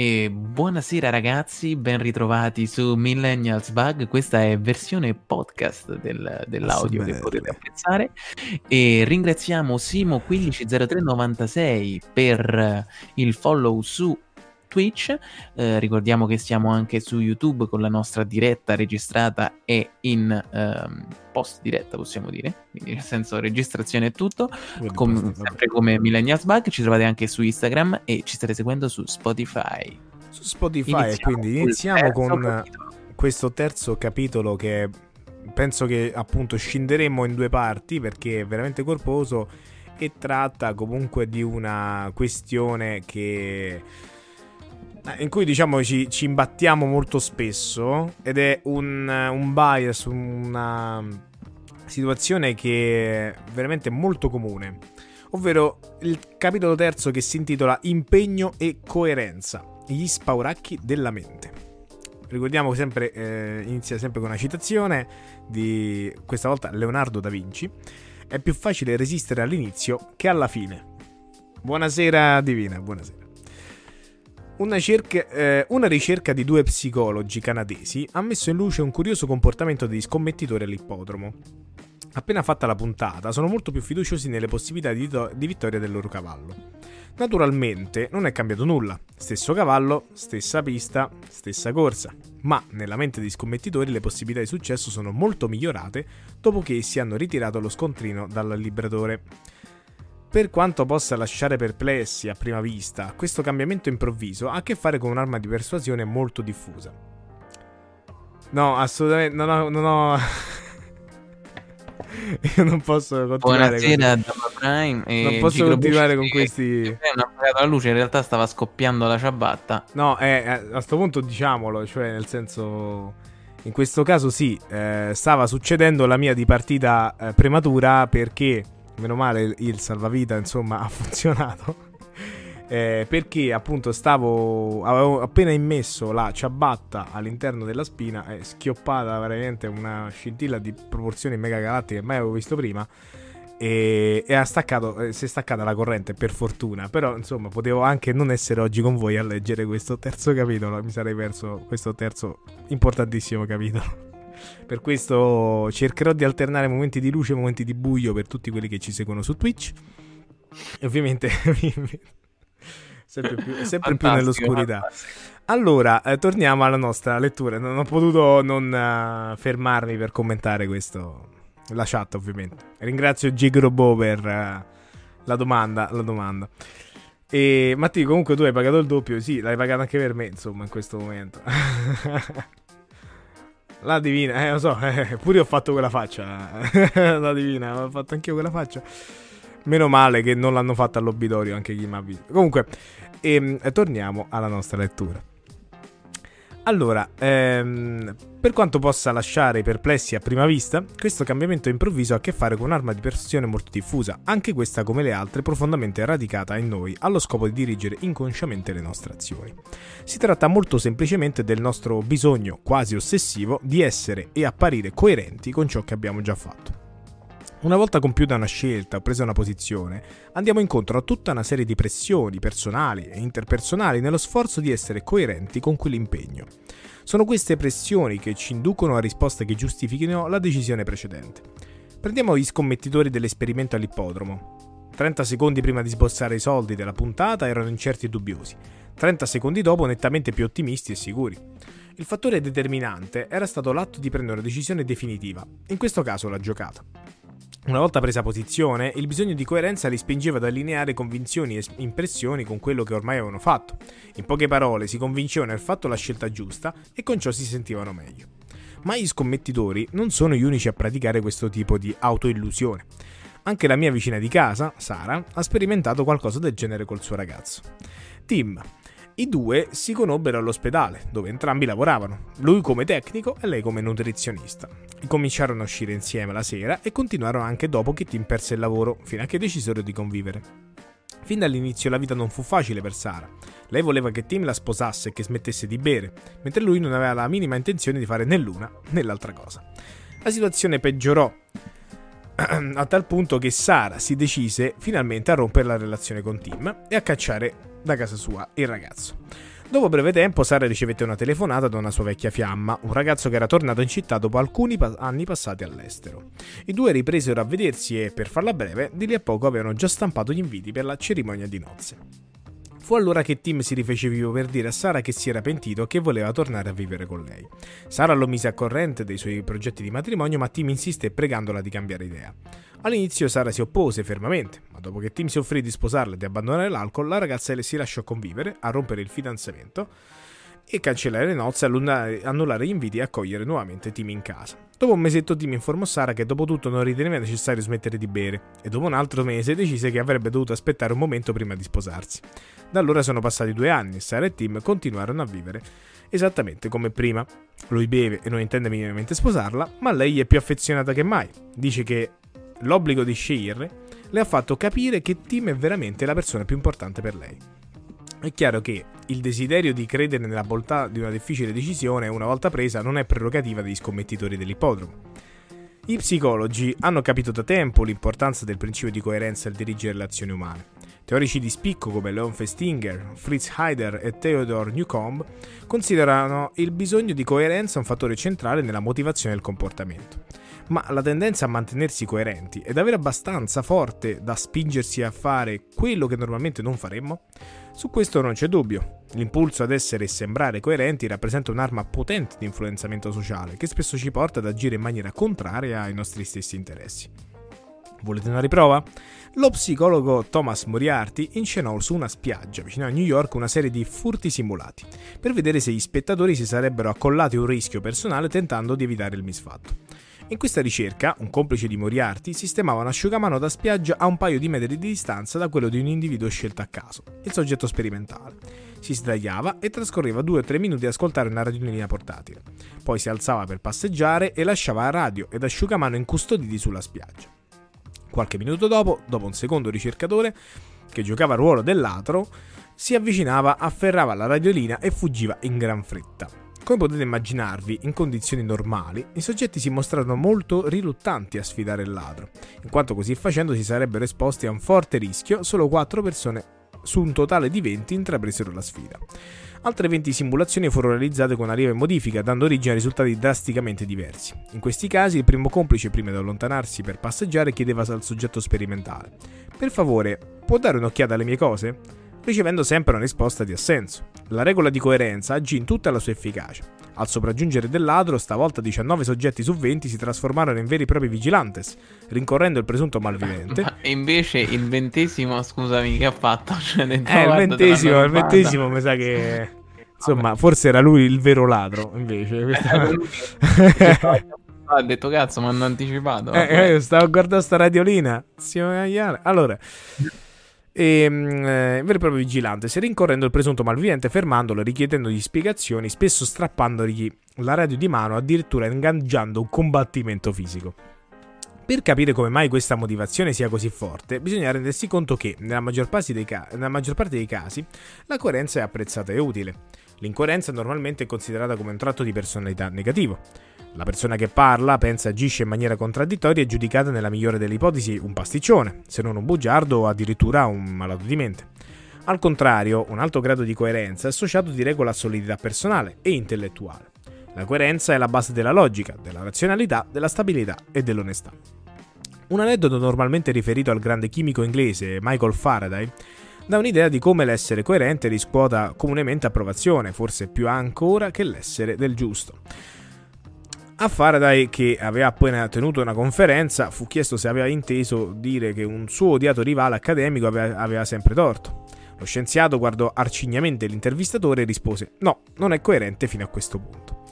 E buonasera ragazzi, ben ritrovati su Millennials Bug, questa è versione podcast del, dell'audio che potete apprezzare. E ringraziamo Simo150396 per il follow su Twitch. Eh, ricordiamo che siamo anche su YouTube con la nostra diretta registrata e in ehm, post diretta, possiamo dire, quindi nel senso registrazione e tutto, com- sempre come Millennials Bug. Ci trovate anche su Instagram e ci state seguendo su Spotify. Su Spotify, iniziamo quindi iniziamo con capitolo. questo terzo capitolo che penso che appunto scenderemo in due parti perché è veramente corposo e tratta comunque di una questione che in cui diciamo ci, ci, imbattiamo molto spesso ed è un, un, bias, una situazione che è veramente molto comune, ovvero il capitolo terzo che si intitola Impegno e coerenza, gli spauracchi della mente. Ricordiamo sempre, eh, inizia sempre con una citazione di questa volta Leonardo da Vinci. È più facile resistere all'inizio che alla fine. Buonasera Divina, buonasera. Una, cerca, eh, una, ricerca di due psicologi canadesi ha messo in luce un curioso comportamento degli scommettitori all'ippodromo. Appena fatta la puntata, sono molto più fiduciosi nelle possibilità di, to- di vittoria del loro cavallo. Naturalmente non è cambiato nulla, stesso cavallo, stessa pista, stessa corsa, ma nella mente degli scommettitori le possibilità di successo sono molto migliorate dopo che essi hanno ritirato lo scontrino dal libratore. Per quanto possa lasciare perplessi a prima vista, questo cambiamento improvviso ha a che fare con un'arma di persuasione molto diffusa. No, assolutamente, non ho... Non ho... Io non posso continuare Buonasera, Prime. non posso continuare con questi. Eh, non apagato la luce, in realtà stava scoppiando la ciabatta. No, eh, a questo punto diciamolo, cioè nel senso. In questo caso sì, eh, stava succedendo la mia dipartita eh, prematura perché meno male il salvavita insomma ha funzionato. Eh, perché appunto stavo avevo appena immesso la ciabatta all'interno della spina è schioppata veramente una scintilla di proporzioni mega galattiche che mai avevo visto prima e, e staccato eh, si è staccata la corrente per fortuna. Però insomma potevo anche non essere oggi con voi a leggere questo terzo capitolo. Mi sarei perso questo terzo importantissimo capitolo per questo cercherò di alternare momenti di luce e momenti di buio per tutti quelli che ci seguono su Twitch. E ovviamente sempre più, sempre più nell'oscurità. Allora, eh, torniamo alla nostra lettura. Non ho potuto non uh, fermarmi per commentare questo. La chat, ovviamente. Ringrazio Gigrobo per uh, la domanda. La domanda. E Matti, comunque tu hai pagato il doppio, sì, l'hai pagato anche per me, insomma, in questo momento. La divina, eh lo so, eh, pure ho fatto quella faccia. la divina, ho fatto anch'io quella faccia. Meno male che non l'hanno fatta all'obitorio anche chi mi ha visto. Comunque, ehm, torniamo alla nostra lettura. Allora, ehm, per quanto possa lasciare perplessi a prima vista, questo cambiamento improvviso ha a che fare con un'arma di persuasione molto diffusa, anche questa come le altre profondamente radicata in noi, allo scopo di dirigere inconsciamente le nostre azioni. Si tratta molto semplicemente del nostro bisogno quasi ossessivo di essere e apparire coerenti con ciò che abbiamo già fatto. Una volta compiuta una scelta o presa una posizione, andiamo incontro a tutta una serie di pressioni personali e interpersonali nello sforzo di essere coerenti con quell'impegno. Sono queste pressioni che ci inducono a risposte che giustifichino la decisione precedente. Prendiamo gli scommettitori dell'esperimento all'ippodromo. 30 secondi prima di sbossare i soldi della puntata erano incerti e dubbiosi, 30 secondi dopo nettamente più ottimisti e sicuri. Il fattore determinante era stato l'atto di prendere una decisione definitiva, in questo caso la giocata. Una volta presa posizione, il bisogno di coerenza li spingeva ad allineare convinzioni e impressioni con quello che ormai avevano fatto. In poche parole, si convincevano aver fatto la scelta giusta e con ciò si sentivano meglio. Ma gli scommettitori non sono gli unici a praticare questo tipo di autoillusione. Anche la mia vicina di casa, Sara, ha sperimentato qualcosa del genere col suo ragazzo. Tim, i due si conobbero all'ospedale, dove entrambi lavoravano, lui come tecnico e lei come nutrizionista. Cominciarono a uscire insieme la sera e continuarono anche dopo che Tim perse il lavoro, fino a che decisero di convivere. Fin dall'inizio la vita non fu facile per Sara. Lei voleva che Tim la sposasse e che smettesse di bere, mentre lui non aveva la minima intenzione di fare né l'una né l'altra cosa. La situazione peggiorò a tal punto che Sara si decise finalmente a rompere la relazione con Tim e a cacciare da casa sua il ragazzo. Dopo breve tempo Sara ricevette una telefonata da una sua vecchia fiamma, un ragazzo che era tornato in città dopo alcuni pa- anni passati all'estero. I due ripresero a vedersi e, per farla breve, di lì a poco avevano già stampato gli inviti per la cerimonia di nozze. Fu allora che Tim si rifece vivo per dire a Sara che si era pentito e che voleva tornare a vivere con lei. Sara lo mise a corrente dei suoi progetti di matrimonio, ma Tim insiste pregandola di cambiare idea. All'inizio Sara si oppose fermamente, ma dopo che Tim si offrì di sposarla e di abbandonare l'alcol, la ragazza le si lasciò convivere, a rompere il fidanzamento e cancellare le nozze, annullare gli inviti e accogliere nuovamente Tim in casa. Dopo un mesetto Tim informò Sara che dopo tutto non riteneva necessario smettere di bere e dopo un altro mese decise che avrebbe dovuto aspettare un momento prima di sposarsi. Da allora sono passati due anni e Sara e Tim continuarono a vivere esattamente come prima. Lui beve e non intende minimamente sposarla, ma lei è più affezionata che mai. Dice che l'obbligo di scegliere le ha fatto capire che Tim è veramente la persona più importante per lei. È chiaro che il desiderio di credere nella bontà di una difficile decisione una volta presa non è prerogativa degli scommettitori dell'ippodromo. I psicologi hanno capito da tempo l'importanza del principio di coerenza nel dirigere le azioni umane. Teorici di spicco come Leon Festinger, Fritz Heider e Theodore Newcomb considerano il bisogno di coerenza un fattore centrale nella motivazione del comportamento ma la tendenza a mantenersi coerenti è davvero abbastanza forte da spingersi a fare quello che normalmente non faremmo? Su questo non c'è dubbio. L'impulso ad essere e sembrare coerenti rappresenta un'arma potente di influenzamento sociale che spesso ci porta ad agire in maniera contraria ai nostri stessi interessi. Volete una riprova? Lo psicologo Thomas Moriarty inscenò su una spiaggia vicino a New York una serie di furti simulati, per vedere se gli spettatori si sarebbero accollati un rischio personale tentando di evitare il misfatto. In questa ricerca, un complice di Moriarty sistemava un asciugamano da spiaggia a un paio di metri di distanza da quello di un individuo scelto a caso, il soggetto sperimentale. Si sdraiava e trascorreva 2 o 3 minuti ad ascoltare una radiolina portatile. Poi si alzava per passeggiare e lasciava radio ed asciugamano incustoditi sulla spiaggia. Qualche minuto dopo, dopo un secondo ricercatore, che giocava il ruolo del ladro, si avvicinava, afferrava la radiolina e fuggiva in gran fretta. Come potete immaginarvi, in condizioni normali, i soggetti si mostrarono molto riluttanti a sfidare il ladro, in quanto così facendo si sarebbero esposti a un forte rischio, solo 4 persone su un totale di 20 intrapresero la sfida. Altre 20 simulazioni furono realizzate con una lieve modifica, dando origine a risultati drasticamente diversi. In questi casi, il primo complice, prima di allontanarsi per passeggiare, chiedeva al soggetto sperimentale: Per favore, può dare un'occhiata alle mie cose? Ricevendo sempre una risposta di assenso. La regola di coerenza agì in tutta la sua efficacia. Al sopraggiungere del ladro, stavolta 19 soggetti su 20 si trasformarono in veri e propri vigilantes, rincorrendo il presunto malvivente. Ma invece il ventesimo, scusami, che ha fatto? Cioè, detto, eh, il ventesimo, il ventesimo mi sa che... Insomma, forse era lui il vero ladro, invece. ha detto cazzo, mi hanno anticipato. Eh, eh, stavo guardando sta radiolina. Allora, e ehm, eh, vero e proprio vigilante, se rincorrendo il presunto malvivente, fermandolo, richiedendogli spiegazioni, spesso strappandogli la radio di mano, addirittura ingaggiando un combattimento fisico. Per capire come mai questa motivazione sia così forte, bisogna rendersi conto che, nella maggior, ca- nella maggior parte dei casi, la coerenza è apprezzata e utile. L'incoerenza è normalmente considerata come un tratto di personalità negativo. La persona che parla, pensa agisce in maniera contraddittoria è giudicata nella migliore delle ipotesi un pasticcione, se non un bugiardo o addirittura un malato di mente. Al contrario, un alto grado di coerenza è associato di regola a solidità personale e intellettuale. La coerenza è la base della logica, della razionalità, della stabilità e dell'onestà. Un aneddoto normalmente riferito al grande chimico inglese Michael Faraday dà un'idea di come l'essere coerente riscuota comunemente approvazione, forse più ancora che l'essere del giusto. A Faraday, che aveva appena tenuto una conferenza, fu chiesto se aveva inteso dire che un suo odiato rivale accademico aveva, aveva sempre torto. Lo scienziato guardò arcignamente l'intervistatore e rispose: No, non è coerente fino a questo punto.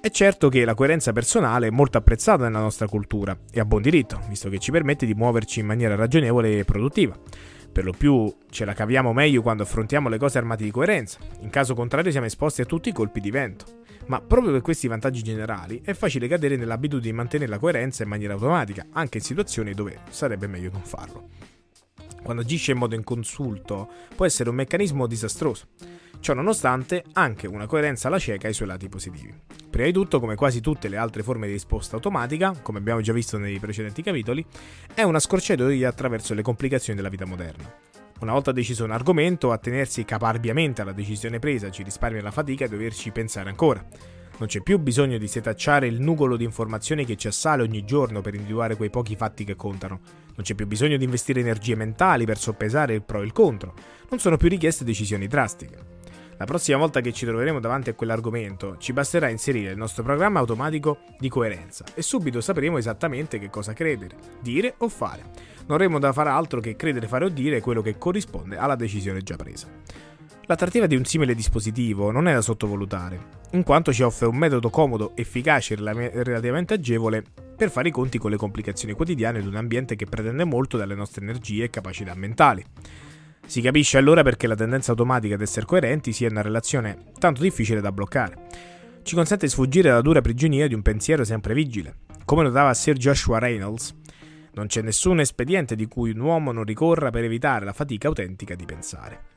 È certo che la coerenza personale è molto apprezzata nella nostra cultura e a buon diritto, visto che ci permette di muoverci in maniera ragionevole e produttiva. Per lo più ce la caviamo meglio quando affrontiamo le cose armate di coerenza, in caso contrario siamo esposti a tutti i colpi di vento ma proprio per questi vantaggi generali è facile cadere nell'abitudine di mantenere la coerenza in maniera automatica, anche in situazioni dove sarebbe meglio non farlo. Quando agisce in modo inconsulto può essere un meccanismo disastroso. Ciò nonostante, anche una coerenza alla cieca ha i suoi lati positivi. Prima di tutto, come quasi tutte le altre forme di risposta automatica, come abbiamo già visto nei precedenti capitoli, è una scorciatoia attraverso le complicazioni della vita moderna. Una volta deciso un argomento, attenersi caparbiamente alla decisione presa ci risparmia la fatica di doverci pensare ancora. Non c'è più bisogno di setacciare il nugolo di informazioni che ci assale ogni giorno per individuare quei pochi fatti che contano. Non c'è più bisogno di investire energie mentali per soppesare il pro e il contro. Non sono più richieste decisioni drastiche. La prossima volta che ci troveremo davanti a quell'argomento, ci basterà inserire il nostro programma automatico di coerenza e subito sapremo esattamente che cosa credere, dire o fare. Non avremo da fare altro che credere, fare o dire quello che corrisponde alla decisione già presa. L'attrattiva di un simile dispositivo non è da sottovalutare, in quanto ci offre un metodo comodo, efficace e relativamente agevole per fare i conti con le complicazioni quotidiane di un ambiente che pretende molto dalle nostre energie e capacità mentali. Si capisce allora perché la tendenza automatica ad essere coerenti sia una relazione tanto difficile da bloccare. Ci consente di sfuggire dalla dura prigionia di un pensiero sempre vigile. Come notava Sir Joshua Reynolds, non c'è nessun espediente di cui un uomo non ricorra per evitare la fatica autentica di pensare.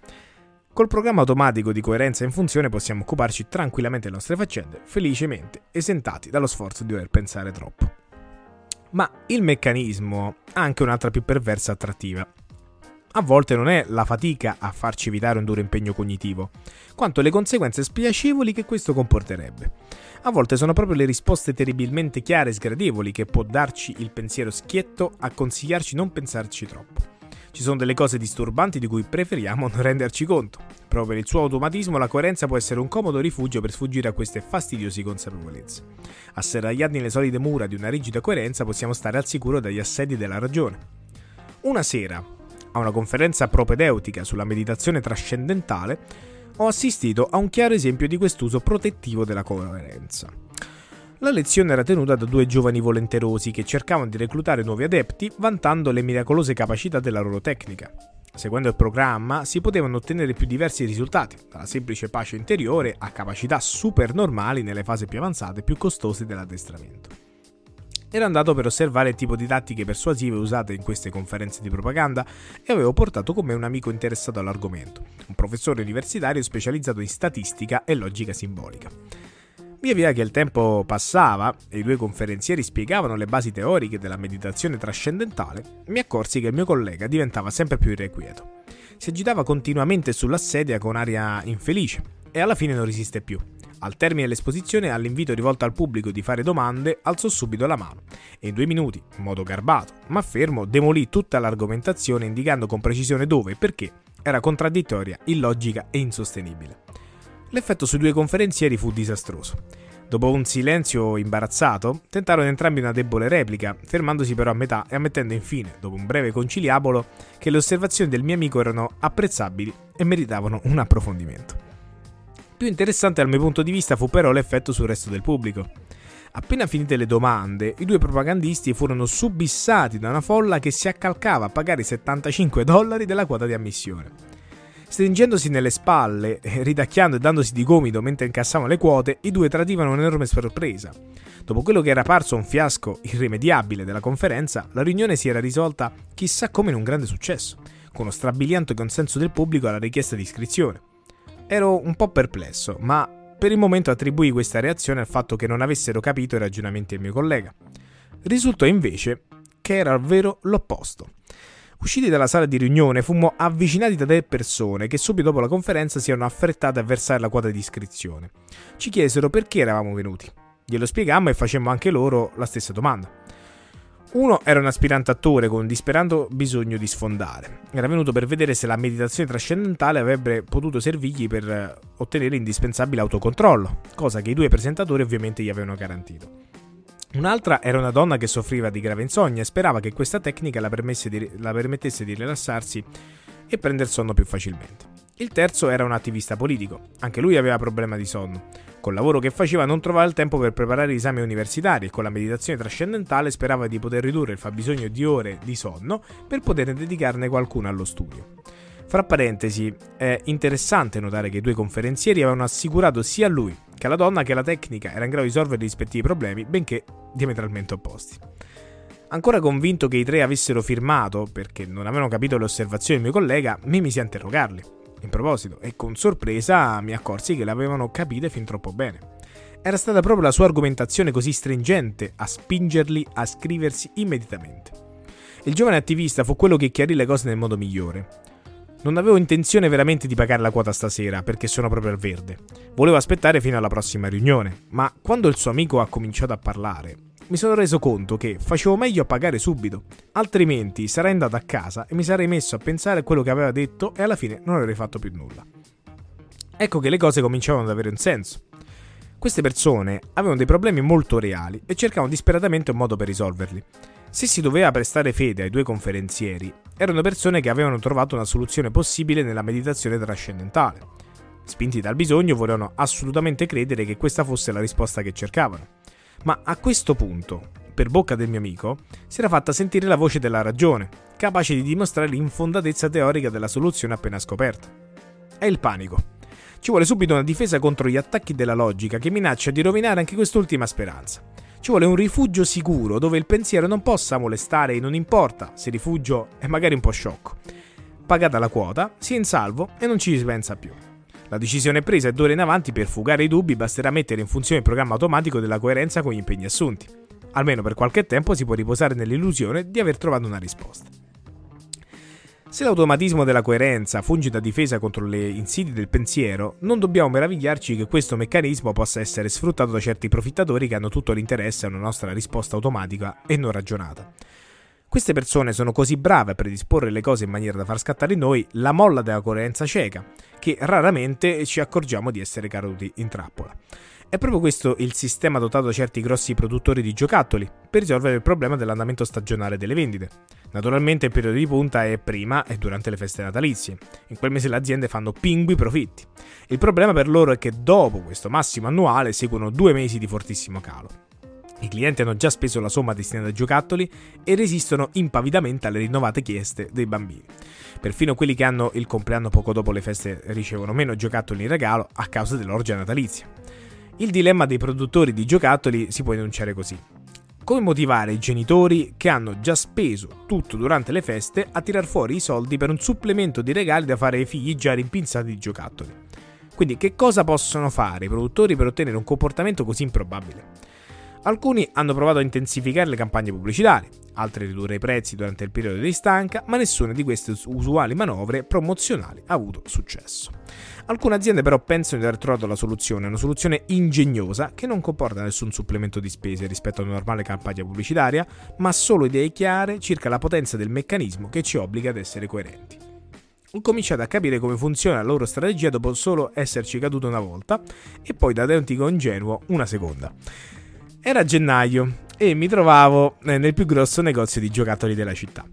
Col programma automatico di coerenza in funzione possiamo occuparci tranquillamente delle nostre faccende, felicemente esentati dallo sforzo di dover pensare troppo. Ma il meccanismo ha anche un'altra più perversa attrattiva a volte non è la fatica a farci evitare un duro impegno cognitivo, quanto le conseguenze spiacevoli che questo comporterebbe. A volte sono proprio le risposte terribilmente chiare e sgradevoli che può darci il pensiero schietto a consigliarci non pensarci troppo. Ci sono delle cose disturbanti di cui preferiamo non renderci conto. Proprio per il suo automatismo la coerenza può essere un comodo rifugio per sfuggire a queste fastidiose consapevolezze. Asserragliati nelle solide mura di una rigida coerenza possiamo stare al sicuro dagli assedi della ragione. Una sera, a una conferenza propedeutica sulla meditazione trascendentale, ho assistito a un chiaro esempio di quest'uso protettivo della coerenza. La lezione era tenuta da due giovani volenterosi che cercavano di reclutare nuovi adepti vantando le miracolose capacità della loro tecnica. Seguendo il programma si potevano ottenere più diversi risultati, dalla semplice pace interiore a capacità supernormali nelle fasi più avanzate e più costose dell'addestramento. Ero andato per osservare il tipo di tattiche persuasive usate in queste conferenze di propaganda e avevo portato con me un amico interessato all'argomento, un professore universitario specializzato in statistica e logica simbolica. Via via che il tempo passava e i due conferenzieri spiegavano le basi teoriche della meditazione trascendentale, mi accorsi che il mio collega diventava sempre più irrequieto. Si agitava continuamente sulla sedia con aria infelice e alla fine non resiste più. Al termine dell'esposizione, all'invito rivolto al pubblico di fare domande, alzò subito la mano e in due minuti, in modo garbato ma fermo, demolì tutta l'argomentazione indicando con precisione dove e perché era contraddittoria, illogica e insostenibile. L'effetto sui due conferenzieri fu disastroso. Dopo un silenzio imbarazzato, tentarono entrambi una debole replica, fermandosi però a metà e ammettendo infine, dopo un breve conciliabolo, che le osservazioni del mio amico erano apprezzabili e meritavano un approfondimento. Più interessante dal mio punto di vista fu però l'effetto sul resto del pubblico. Appena finite le domande, i due propagandisti furono subissati da una folla che si accalcava a pagare i 75 dollari della quota di ammissione. Stringendosi nelle spalle, ridacchiando e dandosi di gomito mentre incassavano le quote, i due tradivano un'enorme sorpresa. Dopo quello che era parso un fiasco irrimediabile della conferenza, la riunione si era risolta chissà come in un grande successo, con uno strabiliante consenso del pubblico alla richiesta di iscrizione. Ero un po' perplesso, ma per il momento attribuì questa reazione al fatto che non avessero capito i ragionamenti del mio collega. Risultò invece che era vero l'opposto. Usciti dalla sala di riunione fummo avvicinati da delle persone che subito dopo la conferenza si erano affrettate a versare la quota di iscrizione. Ci chiesero perché eravamo venuti. Glielo spiegammo e facemmo anche loro la stessa domanda. Uno era un aspirante attore con un disperato bisogno di sfondare. Era venuto per vedere se la meditazione trascendentale avrebbe potuto servirgli per eh, ottenere l'indispensabile autocontrollo, cosa che i due presentatori ovviamente gli avevano garantito. Un'altra era una donna che soffriva di grave insonnia e sperava che questa tecnica la, di, la permettesse di rilassarsi e prendere sonno più facilmente. Il terzo era un attivista politico, anche lui aveva problema di sonno. Col lavoro che faceva non trovava il tempo per preparare gli esami universitari e con la meditazione trascendentale sperava di poter ridurre il fabbisogno di ore di sonno per poter dedicarne qualcuno allo studio. Fra parentesi, è interessante notare che i due conferenzieri avevano assicurato sia a lui che alla donna che la tecnica era in grado di risolvere i rispettivi problemi, benché diametralmente opposti. Ancora convinto che i tre avessero firmato, perché non avevano capito le osservazioni del mio collega, mi misi a interrogarli. In proposito, e con sorpresa mi accorsi che l'avevano capite fin troppo bene. Era stata proprio la sua argomentazione così stringente a spingerli a scriversi immediatamente. Il giovane attivista fu quello che chiarì le cose nel modo migliore. Non avevo intenzione veramente di pagare la quota stasera perché sono proprio al verde. Volevo aspettare fino alla prossima riunione, ma quando il suo amico ha cominciato a parlare, mi sono reso conto che facevo meglio a pagare subito, altrimenti sarei andato a casa e mi sarei messo a pensare a quello che aveva detto e alla fine non avrei fatto più nulla. Ecco che le cose cominciavano ad avere un senso. Queste persone avevano dei problemi molto reali e cercavano disperatamente un modo per risolverli. Se si doveva prestare fede ai due conferenzieri, erano persone che avevano trovato una soluzione possibile nella meditazione trascendentale. Spinti dal bisogno, volevano assolutamente credere che questa fosse la risposta che cercavano. Ma a questo punto, per bocca del mio amico, si era fatta sentire la voce della ragione, capace di dimostrare l'infondatezza teorica della soluzione appena scoperta. È il panico. Ci vuole subito una difesa contro gli attacchi della logica che minaccia di rovinare anche quest'ultima speranza. Ci vuole un rifugio sicuro dove il pensiero non possa molestare e non importa se rifugio è magari un po' sciocco. Pagata la quota, si è in salvo e non ci si pensa più. La decisione è presa e d'ora in avanti per fugare i dubbi basterà mettere in funzione il programma automatico della coerenza con gli impegni assunti. Almeno per qualche tempo si può riposare nell'illusione di aver trovato una risposta. Se l'automatismo della coerenza funge da difesa contro le insidie del pensiero, non dobbiamo meravigliarci che questo meccanismo possa essere sfruttato da certi profittatori che hanno tutto l'interesse a una nostra risposta automatica e non ragionata. Queste persone sono così brave a predisporre le cose in maniera da far scattare in noi la molla della coerenza cieca, che raramente ci accorgiamo di essere caduti in trappola. È proprio questo il sistema dotato da certi grossi produttori di giocattoli per risolvere il problema dell'andamento stagionale delle vendite. Naturalmente il periodo di punta è prima e durante le feste natalizie. In quel mese le aziende fanno pingui profitti. Il problema per loro è che dopo questo massimo annuale seguono due mesi di fortissimo calo. I clienti hanno già speso la somma destinata ai giocattoli e resistono impavidamente alle rinnovate chieste dei bambini. Perfino quelli che hanno il compleanno poco dopo le feste ricevono meno giocattoli in regalo a causa dell'orgia natalizia. Il dilemma dei produttori di giocattoli si può enunciare così. Come motivare i genitori che hanno già speso tutto durante le feste a tirar fuori i soldi per un supplemento di regali da fare ai figli già rimpinzati di giocattoli? Quindi che cosa possono fare i produttori per ottenere un comportamento così improbabile? Alcuni hanno provato a intensificare le campagne pubblicitarie, altri a ridurre i prezzi durante il periodo di stanca, ma nessuna di queste usuali manovre promozionali ha avuto successo. Alcune aziende però pensano di aver trovato la soluzione, una soluzione ingegnosa che non comporta nessun supplemento di spese rispetto a una normale campagna pubblicitaria, ma solo idee chiare circa la potenza del meccanismo che ci obbliga ad essere coerenti. Ho cominciato a capire come funziona la loro strategia dopo solo esserci caduto una volta e poi da antico ingenuo una seconda. Era gennaio e mi trovavo eh, nel più grosso negozio di giocattoli della città.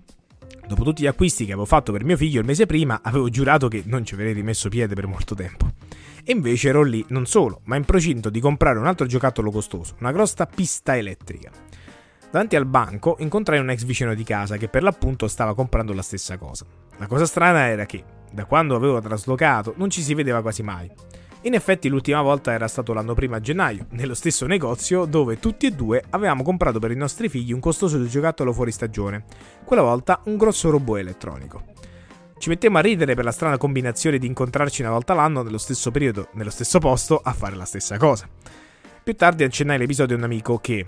Dopo tutti gli acquisti che avevo fatto per mio figlio il mese prima, avevo giurato che non ci avrei rimesso piede per molto tempo. E invece ero lì, non solo, ma in procinto di comprare un altro giocattolo costoso, una grossa pista elettrica. Davanti al banco incontrai un ex vicino di casa che per l'appunto stava comprando la stessa cosa. La cosa strana era che, da quando avevo traslocato, non ci si vedeva quasi mai. In effetti l'ultima volta era stato l'anno prima a gennaio, nello stesso negozio dove tutti e due avevamo comprato per i nostri figli un costoso giocattolo fuori stagione, quella volta un grosso robot elettronico. Ci mettemmo a ridere per la strana combinazione di incontrarci una volta l'anno nello stesso periodo, nello stesso posto, a fare la stessa cosa. Più tardi accennai l'episodio a un amico che,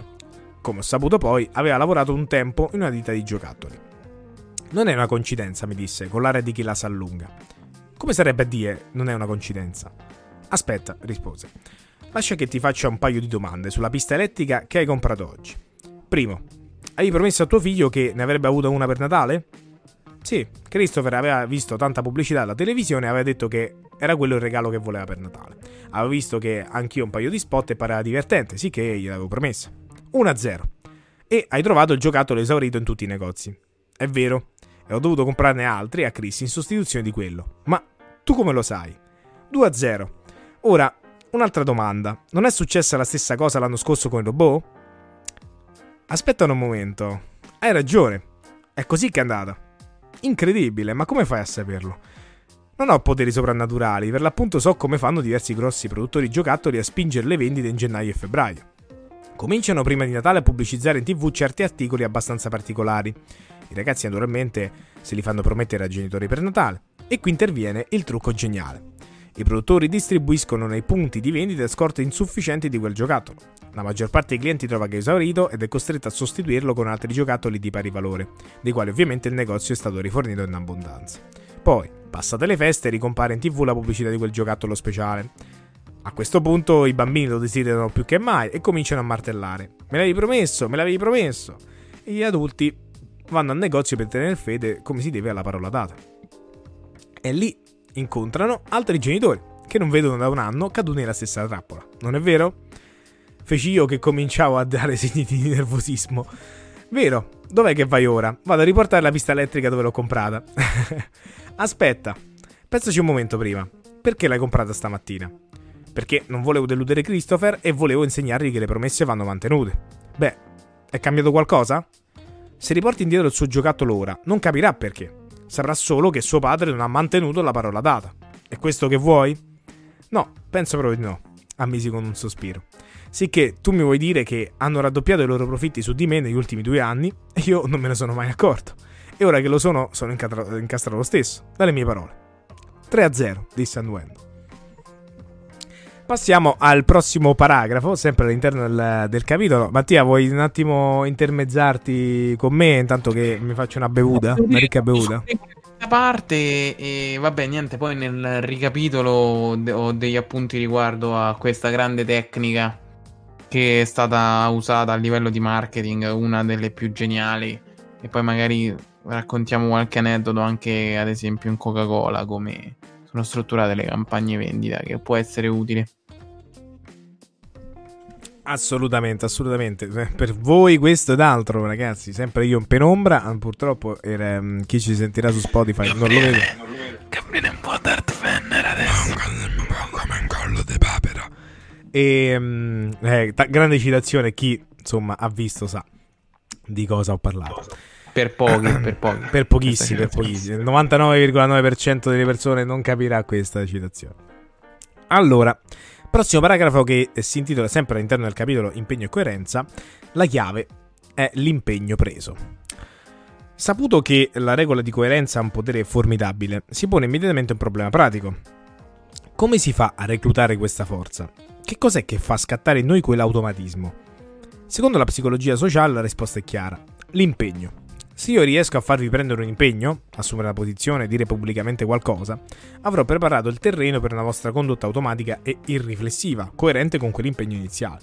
come ho saputo poi, aveva lavorato un tempo in una ditta di giocattoli. Non è una coincidenza, mi disse, con l'aria di chi la sa lunga. Come sarebbe a dire non è una coincidenza? Aspetta, rispose. Lascia che ti faccia un paio di domande sulla pista elettrica che hai comprato oggi. Primo, hai promesso a tuo figlio che ne avrebbe avuto una per Natale? Sì, Christopher aveva visto tanta pubblicità alla televisione e aveva detto che era quello il regalo che voleva per Natale. Avevo visto che anch'io un paio di spot e pareva divertente, sì che gliel'avevo promesso. 1-0. E hai trovato il giocattolo esaurito in tutti i negozi. È vero, e ho dovuto comprarne altri a Chris in sostituzione di quello. Ma tu come lo sai? 2-0. Ora, un'altra domanda. Non è successa la stessa cosa l'anno scorso con il robot? Aspetta un momento. Hai ragione. È così che è andata. Incredibile, ma come fai a saperlo? Non ho poteri soprannaturali, per l'appunto so come fanno diversi grossi produttori giocattoli a spingere le vendite in gennaio e febbraio. Cominciano prima di Natale a pubblicizzare in tv certi articoli abbastanza particolari. I ragazzi naturalmente se li fanno promettere ai genitori per Natale. E qui interviene il trucco geniale. I produttori distribuiscono nei punti di vendita scorte insufficienti di quel giocattolo. La maggior parte dei clienti trova che è esaurito ed è costretto a sostituirlo con altri giocattoli di pari valore, dei quali ovviamente il negozio è stato rifornito in abbondanza. Poi, Passate le feste ricompare in tv la pubblicità di quel giocattolo speciale. A questo punto i bambini lo desiderano più che mai e cominciano a martellare. Me l'avevi promesso, me l'avevi promesso. E gli adulti vanno al negozio per tenere fede come si deve alla parola data. E lì incontrano altri genitori che non vedono da un anno caduti nella stessa trappola. Non è vero? Feci io che cominciavo a dare segni di nervosismo. Vero, dov'è che vai ora? Vado a riportare la pista elettrica dove l'ho comprata. Aspetta, pensaci un momento prima. Perché l'hai comprata stamattina? Perché non volevo deludere Christopher e volevo insegnargli che le promesse vanno mantenute. Beh, è cambiato qualcosa? Se riporti indietro il suo giocattolo ora, non capirà perché. Saprà solo che suo padre non ha mantenuto la parola data. È questo che vuoi? No, penso proprio di no, ammisi con un sospiro. Sicché tu mi vuoi dire che hanno raddoppiato i loro profitti su di me negli ultimi due anni e io non me ne sono mai accorto. E ora che lo sono, sono incastrato lo stesso, dalle mie parole. 3 a 0, disse Anduendo. Passiamo al prossimo paragrafo, sempre all'interno del, del, capitolo. Mattia, vuoi un attimo intermezzarti con me intanto che mi faccio una bevuta, una ricca bevuta? Parte, e vabbè, niente, poi nel ricapitolo ho degli appunti riguardo a questa grande tecnica che è stata usata a livello di marketing, una delle più geniali. E poi magari raccontiamo qualche aneddoto anche, ad esempio, in Coca-Cola, come sono strutturate le campagne vendita, che può essere utile. Assolutamente, assolutamente. Eh, per voi questo ed altro, ragazzi. Sempre io in penombra. Ah, purtroppo era, um, chi ci sentirà su Spotify non lo vede. Gabriele un po' Darth Vader adesso. Come un collo di papera. E um, eh, t- grande citazione. Chi insomma ha visto sa di cosa ho parlato. Per pochi, per pochi. per pochissimi, per pochissimi. Il 99,9% delle persone non capirà questa citazione. Allora, Prossimo paragrafo che si intitola sempre all'interno del capitolo Impegno e coerenza, la chiave è l'impegno preso. Saputo che la regola di coerenza ha un potere formidabile, si pone immediatamente un problema pratico. Come si fa a reclutare questa forza? Che cos'è che fa scattare in noi quell'automatismo? Secondo la psicologia sociale la risposta è chiara, l'impegno. Se io riesco a farvi prendere un impegno, assumere una posizione, dire pubblicamente qualcosa, avrò preparato il terreno per una vostra condotta automatica e irriflessiva, coerente con quell'impegno iniziale.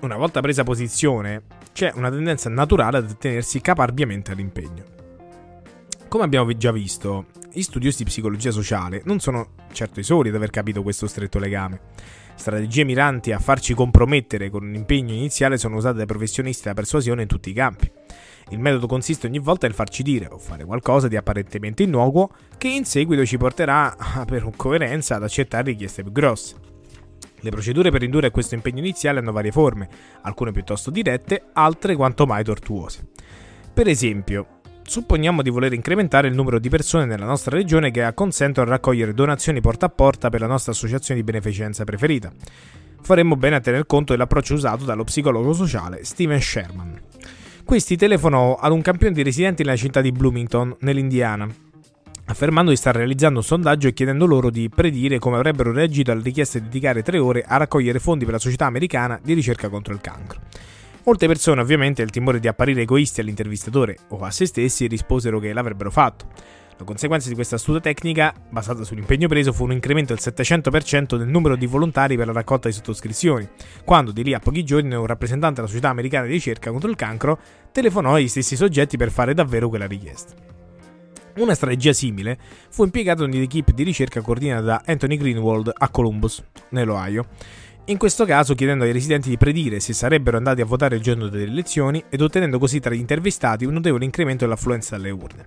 Una volta presa posizione, c'è una tendenza naturale ad attenersi caparbiamente all'impegno. Come abbiamo già visto, gli studiosi di psicologia sociale non sono certo i soli ad aver capito questo stretto legame. Strategie miranti a farci compromettere con un impegno iniziale sono usate dai professionisti della persuasione in tutti i campi. Il metodo consiste ogni volta nel farci dire o fare qualcosa di apparentemente innocuo che in seguito ci porterà, per coerenza, ad accettare richieste più grosse. Le procedure per indurre questo impegno iniziale hanno varie forme, alcune piuttosto dirette, altre quanto mai tortuose. Per esempio, supponiamo di voler incrementare il numero di persone nella nostra regione che consentono a raccogliere donazioni porta a porta per la nostra associazione di beneficenza preferita. Faremmo bene a tener conto dell'approccio usato dallo psicologo sociale Steven Sherman. Questi telefonò ad un campione di residenti nella città di Bloomington, nell'Indiana, affermando di star realizzando un sondaggio e chiedendo loro di predire come avrebbero reagito alla richiesta di dedicare tre ore a raccogliere fondi per la società americana di ricerca contro il cancro. Molte persone, ovviamente, il timore di apparire egoisti all'intervistatore o a se stessi, risposero che l'avrebbero fatto. La conseguenza di questa astuta tecnica, basata sull'impegno preso, fu un incremento del 700% del numero di volontari per la raccolta di sottoscrizioni, quando di lì a pochi giorni un rappresentante della Società Americana di Ricerca contro il Cancro telefonò agli stessi soggetti per fare davvero quella richiesta. Una strategia simile fu impiegata nell'equipe di ricerca coordinata da Anthony Greenwald a Columbus, nell'Ohio. In questo caso chiedendo ai residenti di predire se sarebbero andati a votare il giorno delle elezioni ed ottenendo così tra gli intervistati un notevole incremento dell'affluenza alle urne.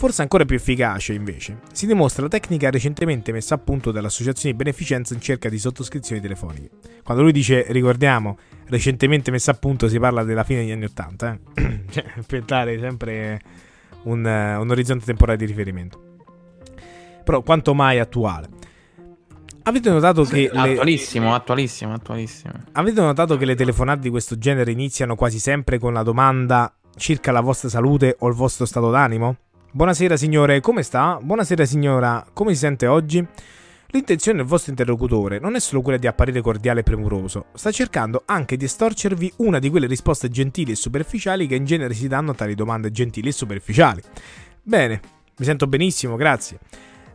Forse ancora più efficace, invece, si dimostra la tecnica recentemente messa a punto dall'Associazione di Beneficenza in cerca di sottoscrizioni telefoniche. Quando lui dice, ricordiamo, recentemente messa a punto, si parla della fine degli anni Ottanta, eh? cioè, per dare sempre un, un orizzonte temporale di riferimento. Però quanto mai attuale. Avete notato che. Attualissimo, le... attualissimo, attualissimo. Avete notato che le telefonate di questo genere iniziano quasi sempre con la domanda circa la vostra salute o il vostro stato d'animo? Buonasera signore, come sta? Buonasera signora, come si sente oggi? L'intenzione del vostro interlocutore non è solo quella di apparire cordiale e premuroso, sta cercando anche di estorcervi una di quelle risposte gentili e superficiali che in genere si danno a tali domande gentili e superficiali. Bene, Mi sento benissimo, grazie.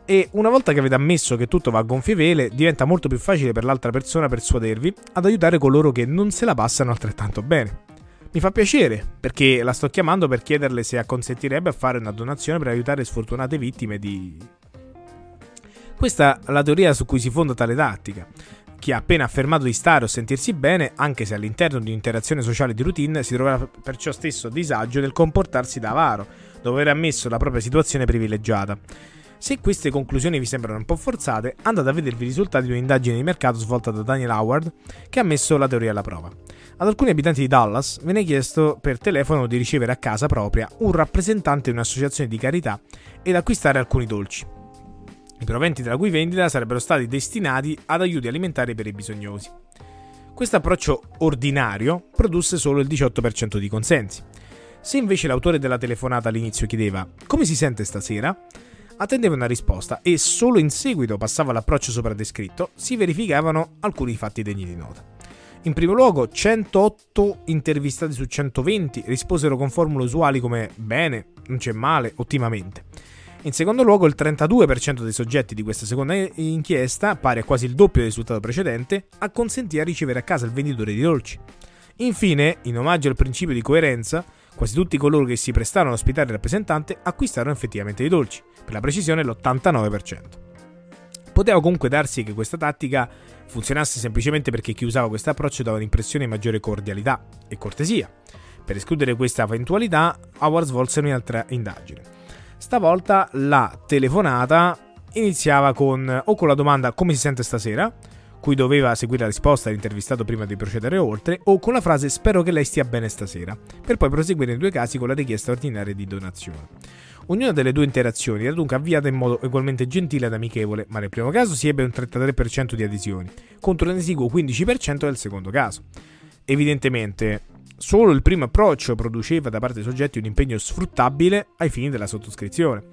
E una volta che avete ammesso che tutto va a gonfie vele, diventa molto più facile per l'altra persona persuadervi ad aiutare coloro che non se la passano altrettanto bene. Mi fa piacere, perché la sto chiamando per chiederle se acconsentirebbe a fare una donazione per aiutare sfortunate vittime di... Questa è la teoria su cui si fonda tale tattica. Chi ha appena affermato di stare o sentirsi bene, anche se all'interno di un'interazione sociale di routine, si troverà perciò stesso a disagio nel comportarsi da avaro, dopo aver ammesso la propria situazione privilegiata. Se queste conclusioni vi sembrano un po' forzate, andate a vedervi i risultati di un'indagine di mercato svolta da Daniel Howard, che ha messo la teoria alla prova. Ad alcuni abitanti di Dallas viene chiesto per telefono di ricevere a casa propria un rappresentante di un'associazione di carità ed acquistare alcuni dolci. I proventi della cui vendita sarebbero stati destinati ad aiuti alimentari per i bisognosi. Questo approccio ordinario produsse solo il 18% di consensi. Se invece l'autore della telefonata all'inizio chiedeva come si sente stasera, attendeva una risposta e solo in seguito passava all'approccio sopra descritto, si verificavano alcuni fatti degni di nota. In primo luogo, 108 intervistati su 120 risposero con formule usuali come bene, non c'è male, ottimamente. In secondo luogo, il 32% dei soggetti di questa seconda inchiesta, pari a quasi il doppio del risultato precedente, acconsentì a ricevere a casa il venditore di dolci. Infine, in omaggio al principio di coerenza, quasi tutti coloro che si prestarono a ospitare il rappresentante acquistarono effettivamente i dolci, per la precisione l'89%. Poteva comunque darsi che questa tattica funzionasse semplicemente perché chi usava questo approccio dava un'impressione di maggiore cordialità e cortesia. Per escludere questa eventualità, Howard svolse un'altra indagine. Stavolta la telefonata iniziava con o con la domanda come si sente stasera, cui doveva seguire la risposta dell'intervistato prima di procedere oltre, o con la frase spero che lei stia bene stasera, per poi proseguire in due casi con la richiesta ordinaria di donazione. Ognuna delle due interazioni era dunque avviata in modo ugualmente gentile ed amichevole, ma nel primo caso si ebbe un 33% di adesioni, contro un esiguo 15% nel secondo caso. Evidentemente, Solo il primo approccio produceva da parte dei soggetti un impegno sfruttabile ai fini della sottoscrizione.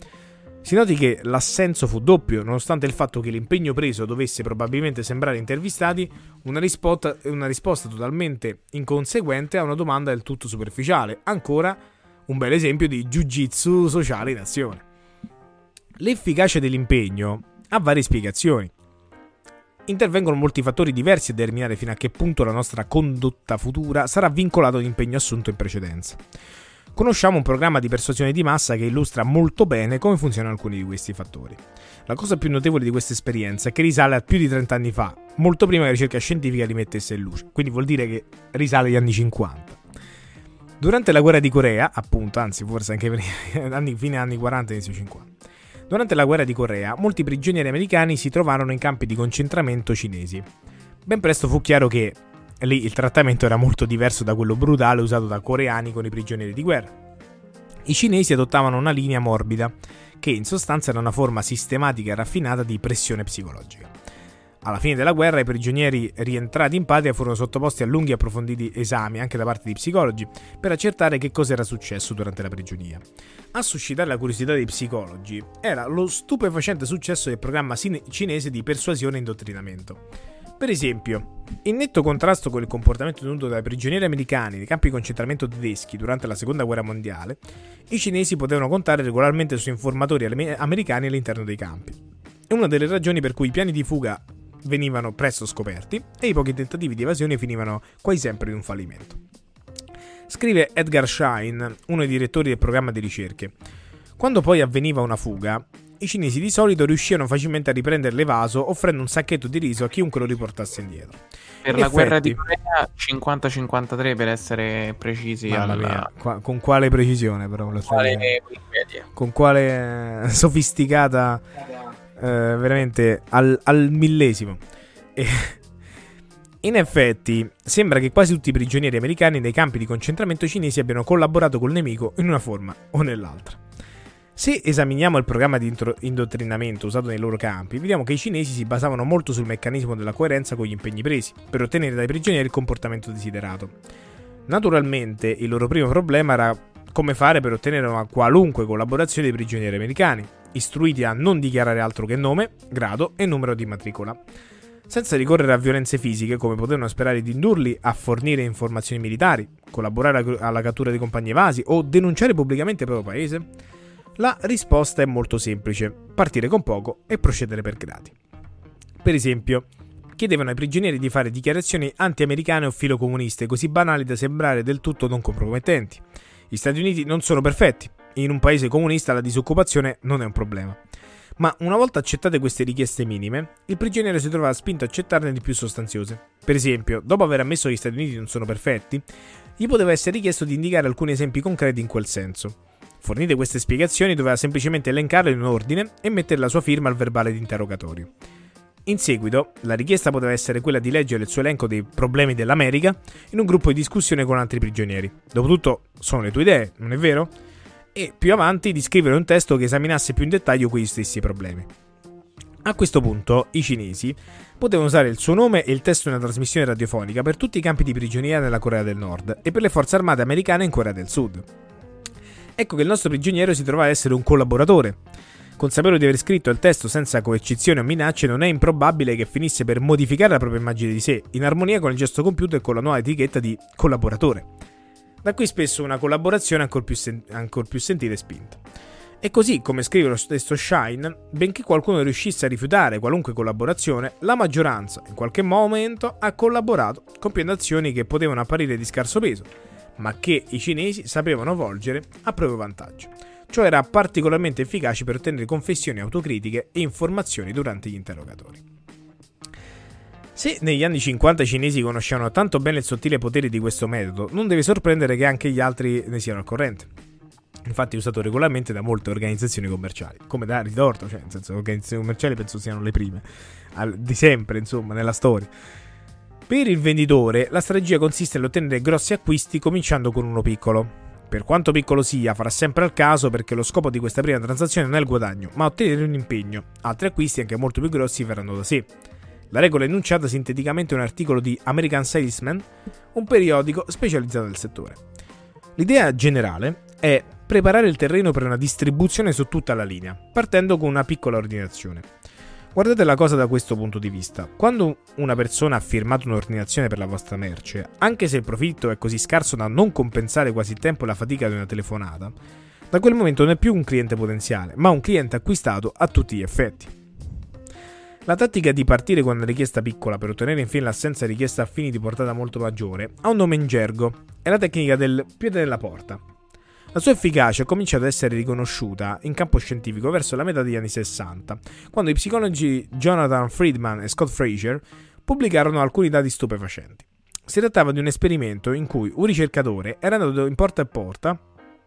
Si noti che l'assenso fu doppio, nonostante il fatto che l'impegno preso dovesse probabilmente sembrare intervistati una risposta, una risposta totalmente inconseguente a una domanda del tutto superficiale. Ancora un bel esempio di jiu-jitsu sociale in azione. L'efficacia dell'impegno ha varie spiegazioni. Intervengono molti fattori diversi a determinare fino a che punto la nostra condotta futura sarà vincolata ad un impegno assunto in precedenza. Conosciamo un programma di persuasione di massa che illustra molto bene come funzionano alcuni di questi fattori. La cosa più notevole di questa esperienza è che risale a più di 30 anni fa, molto prima che la ricerca scientifica li mettesse in luce, quindi vuol dire che risale agli anni 50. Durante la guerra di Corea, appunto, anzi forse anche anni, fine anni 40 inizio 50, Durante la guerra di Corea, molti prigionieri americani si trovarono in campi di concentramento cinesi. Ben presto fu chiaro che lì il trattamento era molto diverso da quello brutale usato da coreani con i prigionieri di guerra. I cinesi adottavano una linea morbida, che in sostanza era una forma sistematica e raffinata di pressione psicologica. Alla fine della guerra i prigionieri rientrati in patria furono sottoposti a lunghi e approfonditi esami anche da parte di psicologi per accertare che cosa era successo durante la prigionia. A suscitare la curiosità dei psicologi era lo stupefacente successo del programma cinese di persuasione e indottrinamento. Per esempio, in netto contrasto con il comportamento tenuto dai prigionieri americani nei campi di concentramento tedeschi durante la seconda guerra mondiale, i cinesi potevano contare regolarmente su informatori americani all'interno dei campi. È una delle ragioni per cui i piani di fuga venivano presto scoperti e i pochi tentativi di evasione finivano quasi sempre in un fallimento. Scrive Edgar Schein, uno dei direttori del programma di ricerche. Quando poi avveniva una fuga, i cinesi di solito riuscivano facilmente a riprendere l'evaso offrendo un sacchetto di riso a chiunque lo riportasse indietro. Per in la effetti, guerra di Corea 50-53 per essere precisi. Mamma mia, qua, con quale precisione però? Con quale, con quale sofisticata eh, veramente al, al millesimo. E, in effetti, sembra che quasi tutti i prigionieri americani nei campi di concentramento cinesi abbiano collaborato col nemico in una forma o nell'altra. Se esaminiamo il programma di indottrinamento usato nei loro campi, vediamo che i cinesi si basavano molto sul meccanismo della coerenza con gli impegni presi, per ottenere dai prigionieri il comportamento desiderato. Naturalmente, il loro primo problema era come fare per ottenere una qualunque collaborazione dei prigionieri americani, istruiti a non dichiarare altro che nome, grado e numero di matricola, senza ricorrere a violenze fisiche come potevano sperare di indurli a fornire informazioni militari, collaborare alla cattura di compagni evasi o denunciare pubblicamente il proprio paese. La risposta è molto semplice, partire con poco e procedere per gradi. Per esempio, chiedevano ai prigionieri di fare dichiarazioni anti-americane o filocomuniste, così banali da sembrare del tutto non compromettenti. Gli Stati Uniti non sono perfetti, in un paese comunista la disoccupazione non è un problema. Ma una volta accettate queste richieste minime, il prigioniero si trovava spinto a accettarne di più sostanziose. Per esempio, dopo aver ammesso che gli Stati Uniti non sono perfetti, gli poteva essere richiesto di indicare alcuni esempi concreti in quel senso. Fornite queste spiegazioni, doveva semplicemente elencarle in un ordine e mettere la sua firma al verbale di interrogatorio. In seguito, la richiesta poteva essere quella di leggere il suo elenco dei problemi dell'America in un gruppo di discussione con altri prigionieri. Dopotutto, sono le tue idee, non è vero? e più avanti di scrivere un testo che esaminasse più in dettaglio quegli stessi problemi. A questo punto i cinesi potevano usare il suo nome e il testo di una trasmissione radiofonica per tutti i campi di prigionia nella Corea del Nord e per le forze armate americane in Corea del Sud. Ecco che il nostro prigioniero si trovava a essere un collaboratore. Consapevole di aver scritto il testo senza coercizione o minacce, non è improbabile che finisse per modificare la propria immagine di sé, in armonia con il gesto compiuto e con la nuova etichetta di collaboratore. Da qui spesso una collaborazione ancora più, sen- ancor più sentita e spinta. E così, come scrive lo stesso Shine, benché qualcuno riuscisse a rifiutare qualunque collaborazione, la maggioranza, in qualche momento, ha collaborato compiendo azioni che potevano apparire di scarso peso, ma che i cinesi sapevano volgere a proprio vantaggio. Ciò era particolarmente efficace per ottenere confessioni autocritiche e informazioni durante gli interrogatori. Se negli anni 50 i cinesi conoscevano tanto bene il sottile potere di questo metodo, non deve sorprendere che anche gli altri ne siano al corrente. Infatti è usato regolarmente da molte organizzazioni commerciali, come da ritorto, cioè nel senso organizzazioni commerciali penso siano le prime, al, di sempre insomma, nella storia. Per il venditore la strategia consiste nell'ottenere grossi acquisti cominciando con uno piccolo. Per quanto piccolo sia, farà sempre al caso perché lo scopo di questa prima transazione non è il guadagno, ma ottenere un impegno. Altri acquisti, anche molto più grossi, verranno da sé. La regola è enunciata sinteticamente in un articolo di American Salesman, un periodico specializzato nel settore. L'idea generale è preparare il terreno per una distribuzione su tutta la linea, partendo con una piccola ordinazione. Guardate la cosa da questo punto di vista. Quando una persona ha firmato un'ordinazione per la vostra merce, anche se il profitto è così scarso da non compensare quasi il tempo e la fatica di una telefonata, da quel momento non è più un cliente potenziale, ma un cliente acquistato a tutti gli effetti. La tattica di partire con una richiesta piccola per ottenere infine l'assenza richiesta affini di portata molto maggiore ha un nome in gergo, è la tecnica del piede nella porta. La sua efficacia ha cominciato ad essere riconosciuta in campo scientifico verso la metà degli anni 60, quando i psicologi Jonathan Friedman e Scott Fraser pubblicarono alcuni dati stupefacenti. Si trattava di un esperimento in cui un ricercatore era andato in porta a porta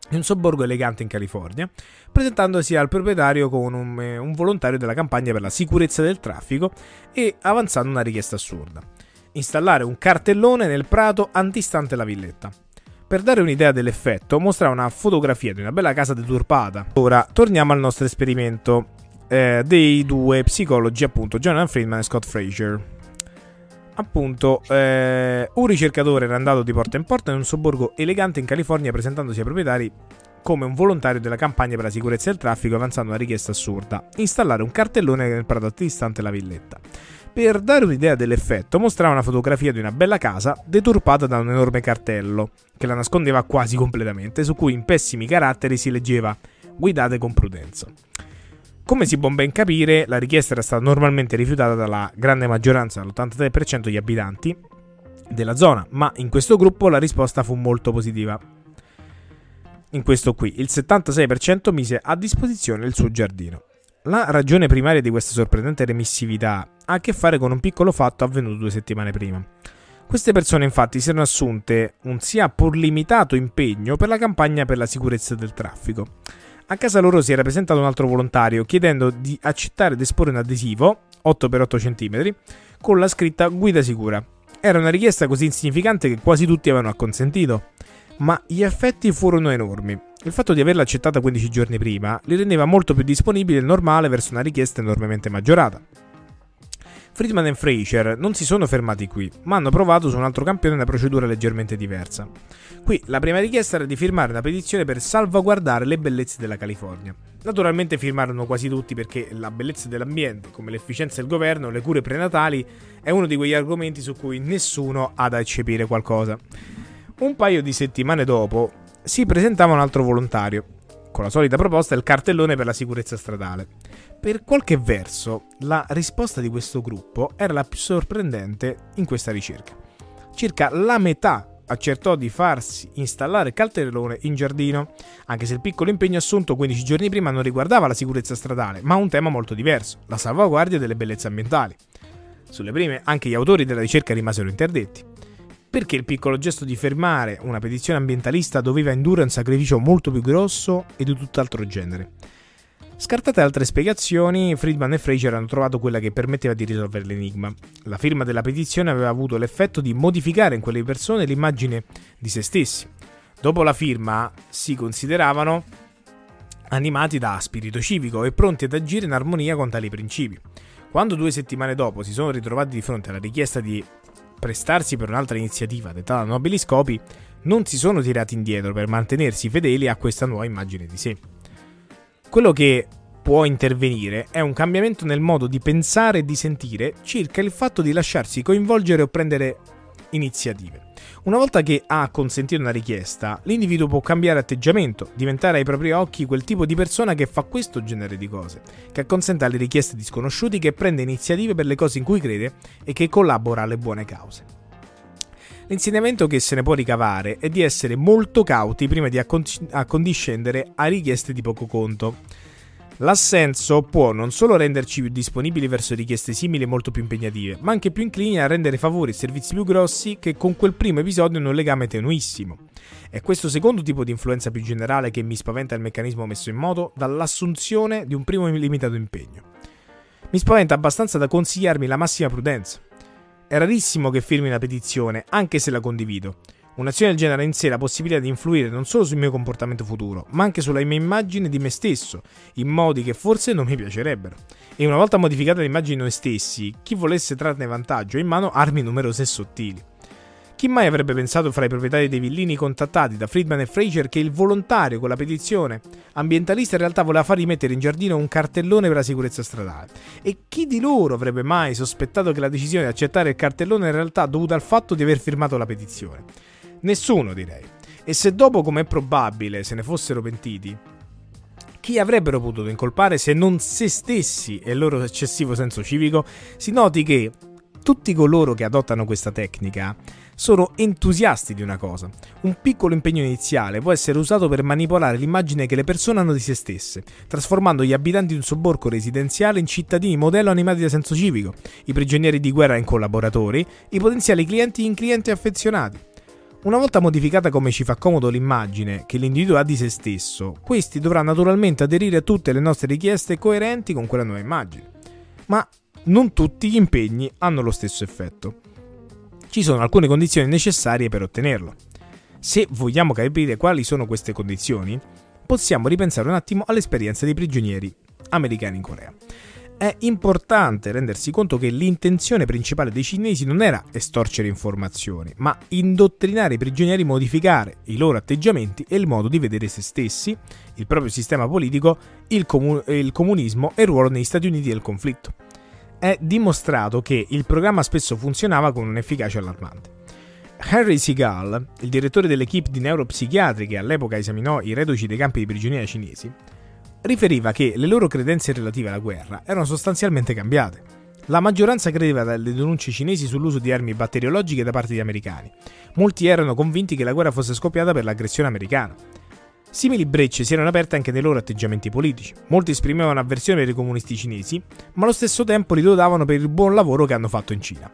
in un sobborgo elegante in California, presentandosi al proprietario con un, eh, un, volontario della campagna per la sicurezza del traffico e avanzando una richiesta assurda. Installare un cartellone nel prato antistante la villetta. Per dare un'idea dell'effetto, mostrava una fotografia di una bella casa deturpata. Ora, torniamo al nostro esperimento eh, dei due psicologi, appunto, Jonathan Friedman e Scott Fraser appunto eh, un ricercatore era andato di porta in porta in un sobborgo elegante in California presentandosi ai proprietari come un volontario della campagna per la sicurezza del traffico avanzando una richiesta assurda, installare un cartellone nel prato distante la villetta. Per dare un'idea dell'effetto, mostrava una fotografia di una bella casa deturpata da un enorme cartello, che la nascondeva quasi completamente, su cui in pessimi caratteri si leggeva guidate con prudenza. Come si può ben capire, la richiesta era stata normalmente rifiutata dalla grande maggioranza, l'83% degli abitanti della zona, ma in questo gruppo la risposta fu molto positiva. In questo qui, il 76% mise a disposizione il suo giardino. La ragione primaria di questa sorprendente remissività ha a che fare con un piccolo fatto avvenuto due settimane prima. Queste persone infatti si erano assunte un sia pur limitato impegno per la campagna per la sicurezza del traffico a casa loro si era presentato un altro volontario chiedendo di accettare ed esporre un adesivo 8x8 cm con la scritta guida sicura. Era una richiesta così insignificante che quasi tutti avevano acconsentito, ma gli effetti furono enormi. Il fatto di averla accettata 15 giorni prima li rendeva molto più disponibili del normale verso una richiesta enormemente maggiorata. Friedman e Fraser non si sono fermati qui, ma hanno provato su un altro campione una procedura leggermente diversa. Qui la prima richiesta era di firmare una petizione per salvaguardare le bellezze della California. Naturalmente firmarono quasi tutti perché la bellezza dell'ambiente, come l'efficienza del governo, le cure prenatali, è uno di quegli argomenti su cui nessuno ha da eccepire qualcosa. Un paio di settimane dopo si presentava un altro volontario, con la solita proposta, il cartellone per la sicurezza stradale. Per qualche verso, la risposta di questo gruppo era la più sorprendente in questa ricerca. Circa la metà accertò di farsi installare il cartellone in giardino, anche se il piccolo impegno assunto 15 giorni prima non riguardava la sicurezza stradale, ma un tema molto diverso, la salvaguardia delle bellezze ambientali. Sulle prime anche gli autori della ricerca rimasero interdetti. Perché il piccolo gesto di fermare una petizione ambientalista doveva indurre un sacrificio molto più grosso e di tutt'altro genere? Scartate altre spiegazioni, Friedman e Fraser hanno trovato quella che permetteva di risolvere l'enigma. La firma della petizione aveva avuto l'effetto di modificare in quelle persone l'immagine di se stessi. Dopo la firma si consideravano animati da spirito civico e pronti ad agire in armonia con tali principi. Quando due settimane dopo si sono ritrovati di fronte alla richiesta di prestarsi per un'altra iniziativa dettata da nobili scopi, non si sono tirati indietro per mantenersi fedeli a questa nuova immagine di sé. Quello che può intervenire è un cambiamento nel modo di pensare e di sentire circa il fatto di lasciarsi coinvolgere o prendere iniziative. Una volta che ha consentito una richiesta, l'individuo può cambiare atteggiamento, diventare ai propri occhi quel tipo di persona che fa questo genere di cose, che acconsente alle richieste di sconosciuti, che prende iniziative per le cose in cui crede e che collabora alle buone cause. L'insegnamento che se ne può ricavare è di essere molto cauti prima di accondiscendere a richieste di poco conto. L'assenso può non solo renderci più disponibili verso richieste simili e molto più impegnative, ma anche più inclini a rendere favori e servizi più grossi che con quel primo episodio hanno un legame tenuissimo. È questo secondo tipo di influenza più generale che mi spaventa il meccanismo messo in moto dall'assunzione di un primo limitato impegno. Mi spaventa abbastanza da consigliarmi la massima prudenza. È rarissimo che firmi una petizione, anche se la condivido. Un'azione del genere ha in sé la possibilità di influire non solo sul mio comportamento futuro, ma anche sulla mia immagine di me stesso, in modi che forse non mi piacerebbero. E una volta modificata l'immagine di noi stessi, chi volesse trarne vantaggio ha in mano armi numerose e sottili. Chi mai avrebbe pensato fra i proprietari dei villini contattati da Friedman e Fraser che il volontario con la petizione ambientalista in realtà voleva far rimettere in giardino un cartellone per la sicurezza stradale? E chi di loro avrebbe mai sospettato che la decisione di accettare il cartellone in realtà dovuta al fatto di aver firmato la petizione? Nessuno direi. E se dopo, come è probabile, se ne fossero pentiti, chi avrebbero potuto incolpare se non se stessi e il loro eccessivo senso civico? Si noti che tutti coloro che adottano questa tecnica sono entusiasti di una cosa. Un piccolo impegno iniziale può essere usato per manipolare l'immagine che le persone hanno di se stesse, trasformando gli abitanti di un sobborgo residenziale in cittadini modello animati da senso civico, i prigionieri di guerra in collaboratori, i potenziali clienti in clienti affezionati. Una volta modificata come ci fa comodo l'immagine che l'individuo ha di se stesso, questi dovrà naturalmente aderire a tutte le nostre richieste coerenti con quella nuova immagine. Ma non tutti gli impegni hanno lo stesso effetto ci sono alcune condizioni necessarie per ottenerlo. Se vogliamo capire quali sono queste condizioni, possiamo ripensare un attimo all'esperienza dei prigionieri americani in Corea. È importante rendersi conto che l'intenzione principale dei cinesi non era estorcere informazioni, ma indottrinare i prigionieri, modificare i loro atteggiamenti e il modo di vedere se stessi, il proprio sistema politico, il, comu- il comunismo e il ruolo negli Stati Uniti del conflitto è dimostrato che il programma spesso funzionava con un'efficacia allarmante. Henry Seagal, il direttore dell'equipe di neuropsichiatri che all'epoca esaminò i reduci dei campi di prigionia cinesi, riferiva che le loro credenze relative alla guerra erano sostanzialmente cambiate. La maggioranza credeva dalle denunce cinesi sull'uso di armi batteriologiche da parte degli americani. Molti erano convinti che la guerra fosse scoppiata per l'aggressione americana. Simili brecce si erano aperte anche nei loro atteggiamenti politici. Molti esprimevano avversione per i comunisti cinesi, ma allo stesso tempo li lodavano per il buon lavoro che hanno fatto in Cina.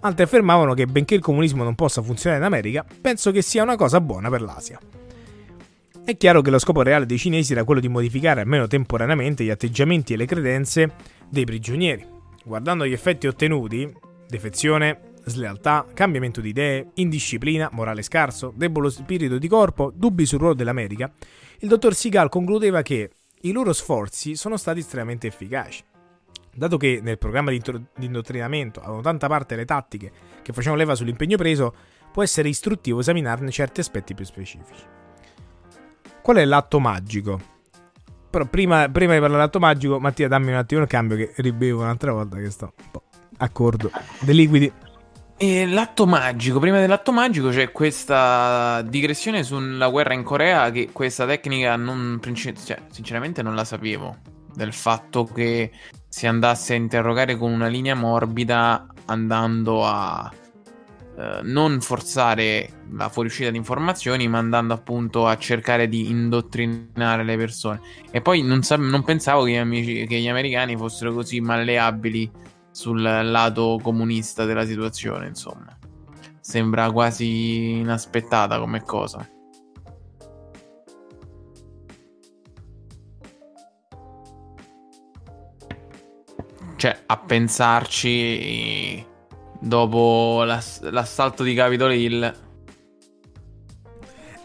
Altri affermavano che benché il comunismo non possa funzionare in America, penso che sia una cosa buona per l'Asia. È chiaro che lo scopo reale dei cinesi era quello di modificare almeno temporaneamente gli atteggiamenti e le credenze dei prigionieri. Guardando gli effetti ottenuti, defezione, slealtà, cambiamento di idee, indisciplina, morale scarso, debole spirito di corpo, dubbi sul ruolo dell'America, il dottor Seagal concludeva che i loro sforzi sono stati estremamente efficaci. Dato che nel programma di, indottrinamento avevano tanta parte le tattiche che facevano leva sull'impegno preso, può essere istruttivo esaminarne certi aspetti più specifici. Qual è l'atto magico? Però prima, prima di parlare dell'atto magico, Mattia dammi un attimo il cambio che ribevo un'altra volta che sto un po' accordo dei liquidi E l'atto magico, prima dell'atto magico c'è questa digressione sulla guerra in Corea che questa tecnica non, cioè, sinceramente non la sapevo, del fatto che si andasse a interrogare con una linea morbida andando a eh, non forzare la fuoriuscita di informazioni ma andando appunto a cercare di indottrinare le persone. E poi non, sa- non pensavo che gli, amici, che gli americani fossero così malleabili sul lato comunista della situazione, insomma. Sembra quasi inaspettata come cosa. Cioè, a pensarci dopo l'ass- l'assalto di Capitol Hill.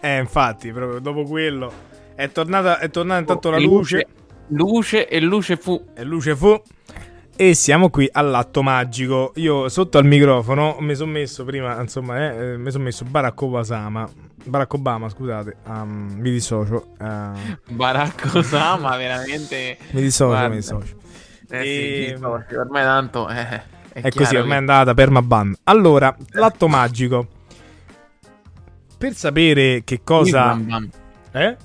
Eh, infatti, proprio dopo quello è tornata, è tornata intanto la luce. Luce e luce fu. E luce fu. E siamo qui all'atto magico. Io sotto al microfono mi sono messo prima, insomma, eh, eh mi sono messo Barack Obama. Barack Obama, scusate, um, mi dissocio. Uh... Barack Obama, veramente. mi dissocio, Guarda. mi dissocio. Eh, e... sì, ormai tanto. Eh, è, è così, ormai che... è andata permaban. Allora, l'atto magico. Per sapere che cosa. Islam ban. Eh?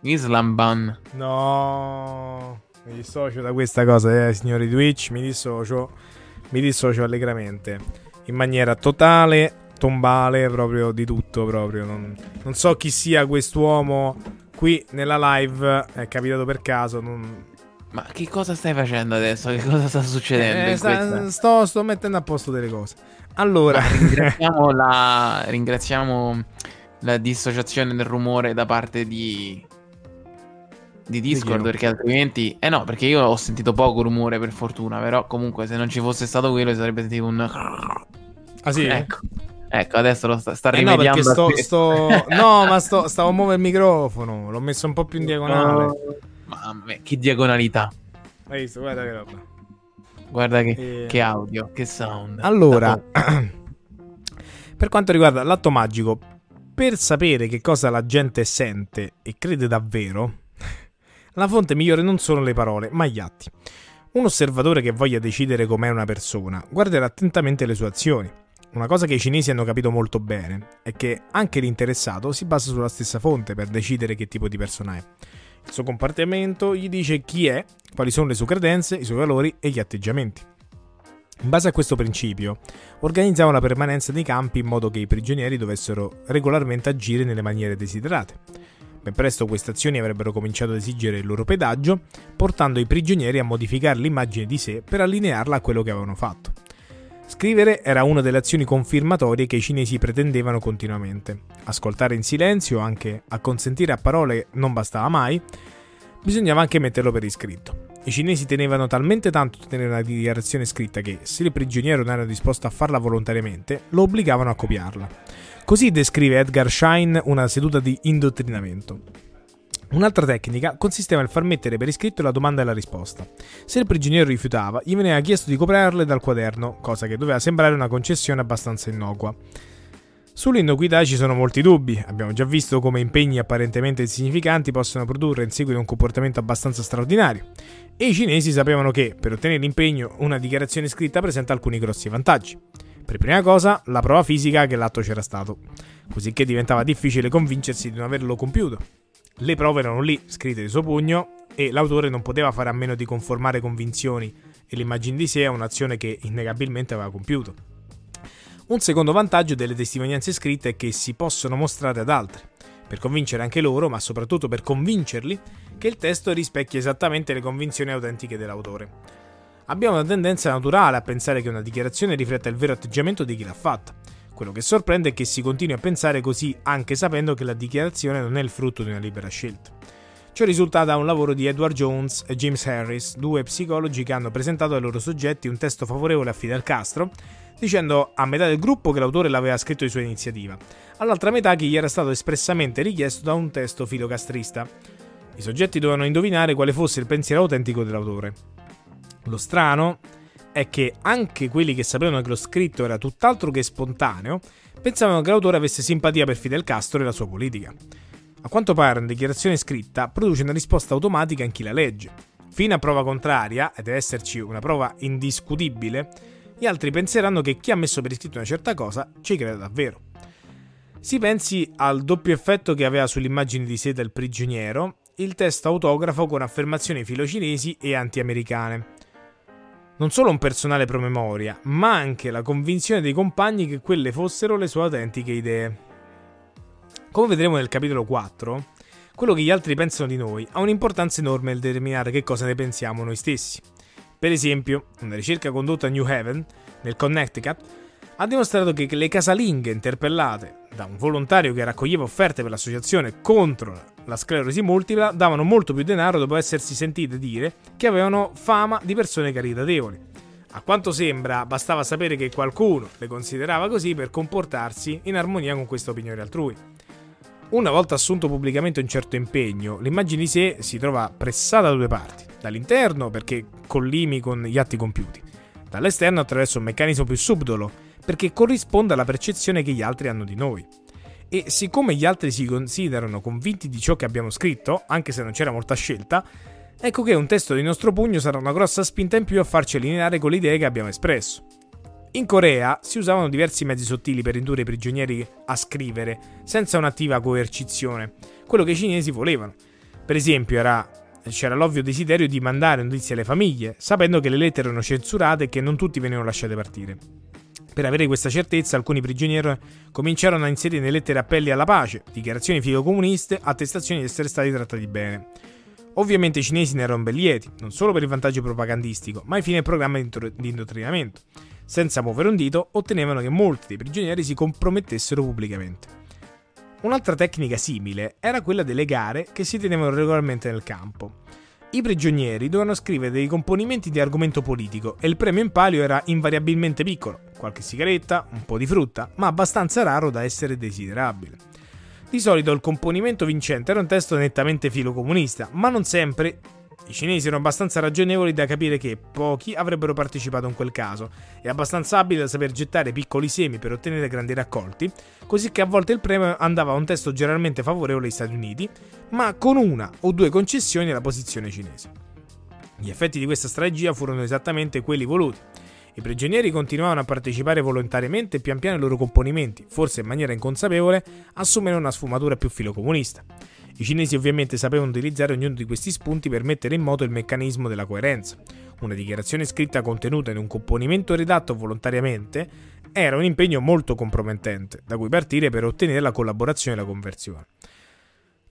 Islam ban. No. Mi dissocio da questa cosa, eh, signori Twitch. Mi dissocio. Mi dissocio allegramente. In maniera totale, tombale, proprio di tutto. Proprio. Non, non so chi sia quest'uomo qui nella live. È capitato per caso. Non... Ma che cosa stai facendo adesso? Che cosa sta succedendo? Eh, sta, sto, sto, mettendo a posto delle cose. Allora, ringraziamo la, ringraziamo la dissociazione del rumore da parte di di Discord perché altrimenti eh no perché io ho sentito poco rumore per fortuna però comunque se non ci fosse stato quello si sarebbe sentito un ah sì ecco Ecco, adesso lo sta, sta eh. No, sto, sto... no, ma sto, stavo a muovere il microfono. L'ho messo un po' più in diagonale. Oh, mamma mia, che diagonalità. Hai visto? Guarda che roba. Guarda che, e... che audio, che sound. Allora, per quanto riguarda l'atto magico, per sapere che cosa la gente sente e crede davvero, la fonte migliore non sono le parole, ma gli atti. Un osservatore che voglia decidere com'è una persona guarderà attentamente le sue azioni. Una cosa che i cinesi hanno capito molto bene è che anche l'interessato si basa sulla stessa fonte per decidere che tipo di persona è. Il suo comportamento gli dice chi è, quali sono le sue credenze, i suoi valori e gli atteggiamenti. In base a questo principio, organizzava la permanenza nei campi in modo che i prigionieri dovessero regolarmente agire nelle maniere desiderate. Ben presto queste azioni avrebbero cominciato ad esigere il loro pedaggio, portando i prigionieri a modificare l'immagine di sé per allinearla a quello che avevano fatto. Scrivere era una delle azioni confermatorie che i cinesi pretendevano continuamente. Ascoltare in silenzio, anche a consentire a parole, non bastava mai, bisognava anche metterlo per iscritto. I cinesi tenevano talmente tanto a tenere una dichiarazione scritta che, se il prigioniero non era disposto a farla volontariamente, lo obbligavano a copiarla. Così descrive Edgar Schein una seduta di indottrinamento. Un'altra tecnica consisteva nel far mettere per iscritto la domanda e la risposta. Se il prigioniero rifiutava, gli veniva chiesto di coprarle dal quaderno, cosa che doveva sembrare una concessione abbastanza innocua. Sull'innocuità ci sono molti dubbi, abbiamo già visto come impegni apparentemente insignificanti possono produrre in seguito un comportamento abbastanza straordinario, e i cinesi sapevano che, per ottenere l'impegno, una dichiarazione scritta presenta alcuni grossi vantaggi. Per prima cosa, la prova fisica che l'atto c'era stato, così che diventava difficile convincersi di non averlo compiuto. Le prove erano lì, scritte di suo pugno, e l'autore non poteva fare a meno di conformare convinzioni e l'immagine di sé a un'azione che innegabilmente aveva compiuto. Un secondo vantaggio delle testimonianze scritte è che si possono mostrare ad altri, per convincere anche loro, ma soprattutto per convincerli, che il testo rispecchia esattamente le convinzioni autentiche dell'autore. Abbiamo una tendenza naturale a pensare che una dichiarazione rifletta il vero atteggiamento di chi l'ha fatta. Quello che sorprende è che si continui a pensare così anche sapendo che la dichiarazione non è il frutto di una libera scelta. Ciò risulta da un lavoro di Edward Jones e James Harris, due psicologi che hanno presentato ai loro soggetti un testo favorevole a Fidel Castro, dicendo a metà del gruppo che l'autore l'aveva scritto di sua iniziativa, all'altra metà che gli era stato espressamente richiesto da un testo filocastrista. I soggetti dovevano indovinare quale fosse il pensiero autentico dell'autore. Lo strano è che anche quelli che sapevano che lo scritto era tutt'altro che spontaneo pensavano che l'autore avesse simpatia per Fidel Castro e la sua politica. A quanto pare una dichiarazione scritta produce una risposta automatica in chi la legge. Fino a prova contraria, e deve esserci una prova indiscutibile, gli altri penseranno che chi ha messo per iscritto una certa cosa ci crede davvero. Si pensi al doppio effetto che aveva sull'immagine di sé del prigioniero il testo autografo con affermazioni filocinesi e anti-americane. Non solo un personale promemoria, ma anche la convinzione dei compagni che quelle fossero le sue autentiche idee. Come vedremo nel capitolo 4, quello che gli altri pensano di noi ha un'importanza enorme nel determinare che cosa ne pensiamo noi stessi. Per esempio, una ricerca condotta a New Haven, nel Connecticut, ha dimostrato che le casalinghe interpellate da un volontario che raccoglieva offerte per l'associazione contro la sclerosi multipla davano molto più denaro dopo essersi sentite dire che avevano fama di persone caritatevoli. A quanto sembra, bastava sapere che qualcuno le considerava così per comportarsi in armonia con queste opinioni altrui. Una volta assunto pubblicamente un certo impegno, l'immagine di sé si trova pressata da due parti. Dall'interno, perché collimi con gli atti compiuti. Dall'esterno, attraverso un meccanismo più subdolo, perché corrisponde alla percezione che gli altri hanno di noi. E siccome gli altri si considerano convinti di ciò che abbiamo scritto, anche se non c'era molta scelta, ecco che un testo di nostro pugno sarà una grossa spinta in più a farci allineare con le idee che abbiamo espresso. In Corea si usavano diversi mezzi sottili per indurre i prigionieri a scrivere, senza un'attiva coercizione, quello che i cinesi volevano. Per esempio, era, c'era l'ovvio desiderio di mandare notizie alle famiglie, sapendo che le lettere erano censurate e che non tutti venivano lasciati partire. Per avere questa certezza, alcuni prigionieri cominciarono a inserire nelle lettere appelli alla pace, dichiarazioni filocomuniste, attestazioni di essere stati trattati bene. Ovviamente i cinesi ne erano ben lieti, non solo per il vantaggio propagandistico, ma fini del programma di indottrinamento. Senza muovere un dito, ottenevano che molti dei prigionieri si compromettessero pubblicamente. Un'altra tecnica simile era quella delle gare che si tenevano regolarmente nel campo. I prigionieri dovevano scrivere dei componimenti di argomento politico e il premio in palio era invariabilmente piccolo, qualche sigaretta, un po' di frutta, ma abbastanza raro da essere desiderabile. Di solito il componimento vincente era un testo nettamente filocomunista, ma non sempre i cinesi erano abbastanza ragionevoli da capire che pochi avrebbero partecipato in quel caso e abbastanza abili da saper gettare piccoli semi per ottenere grandi raccolti, così che a volte il premio andava a un testo generalmente favorevole agli Stati Uniti, ma con una o due concessioni alla posizione cinese. Gli effetti di questa strategia furono esattamente quelli voluti. I prigionieri continuavano a partecipare volontariamente e pian piano i loro componimenti, forse in maniera inconsapevole, assumevano una sfumatura più filocomunista. I cinesi ovviamente sapevano utilizzare ognuno di questi spunti per mettere in moto il meccanismo della coerenza. Una dichiarazione scritta contenuta in un componimento redatto volontariamente era un impegno molto compromettente, da cui partire per ottenere la collaborazione e la conversione.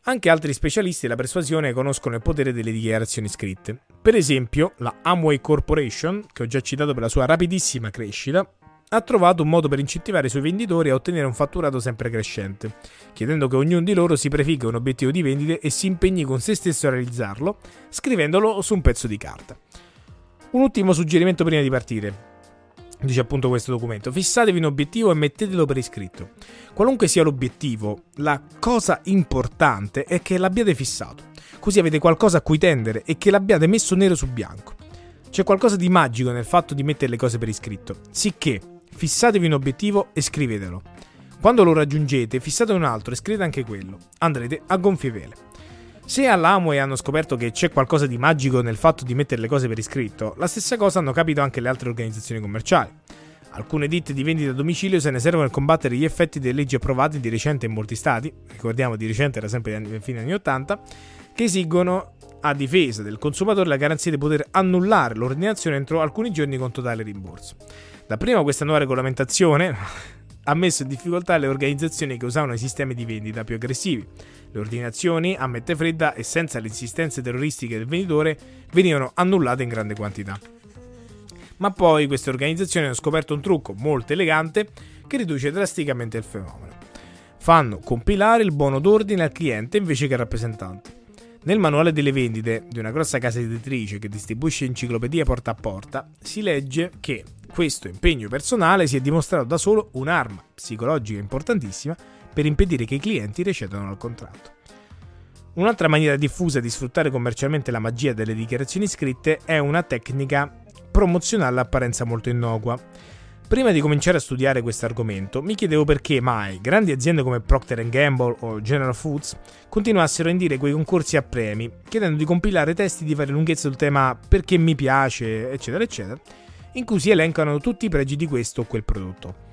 Anche altri specialisti della persuasione conoscono il potere delle dichiarazioni scritte. Per esempio, la Amway Corporation, che ho già citato per la sua rapidissima crescita, ha trovato un modo per incentivare i suoi venditori a ottenere un fatturato sempre crescente, chiedendo che ognuno di loro si prefigga un obiettivo di vendite e si impegni con se stesso a realizzarlo, scrivendolo su un pezzo di carta. Un ultimo suggerimento prima di partire. Dice appunto questo documento, fissatevi un obiettivo e mettetelo per iscritto. Qualunque sia l'obiettivo, la cosa importante è che l'abbiate fissato, così avete qualcosa a cui tendere e che l'abbiate messo nero su bianco. C'è qualcosa di magico nel fatto di mettere le cose per iscritto, sicché Fissatevi un obiettivo e scrivetelo. Quando lo raggiungete, fissate un altro e scrivete anche quello. Andrete a gonfie vele. Se all'Amway hanno scoperto che c'è qualcosa di magico nel fatto di mettere le cose per iscritto, la stessa cosa hanno capito anche le altre organizzazioni commerciali. Alcune ditte di vendita a domicilio se ne servono per combattere gli effetti delle leggi approvate di recente in molti stati, ricordiamo di recente era sempre nei fine anni 80, che esigono a difesa del consumatore la garanzia di poter annullare l'ordinazione entro alcuni giorni con totale rimborso. Dapprima questa nuova regolamentazione ha messo in difficoltà le organizzazioni che usavano i sistemi di vendita più aggressivi. Le ordinazioni a mette fredda e senza le insistenze terroristiche del venditore venivano annullate in grande quantità. Ma poi queste organizzazioni hanno scoperto un trucco molto elegante che riduce drasticamente il fenomeno. Fanno compilare il buono d'ordine al cliente invece che al rappresentante. Nel manuale delle vendite di una grossa casa editrice che distribuisce enciclopedie porta a porta si legge che questo impegno personale si è dimostrato da solo un'arma psicologica importantissima per impedire che i clienti recedano al contratto. Un'altra maniera diffusa di sfruttare commercialmente la magia delle dichiarazioni scritte è una tecnica promozionale all'apparenza molto innocua Prima di cominciare a studiare questo argomento, mi chiedevo perché mai grandi aziende come Procter Gamble o General Foods continuassero a indire quei concorsi a premi, chiedendo di compilare testi di varie lunghezze sul tema perché mi piace, eccetera, eccetera, in cui si elencano tutti i pregi di questo o quel prodotto.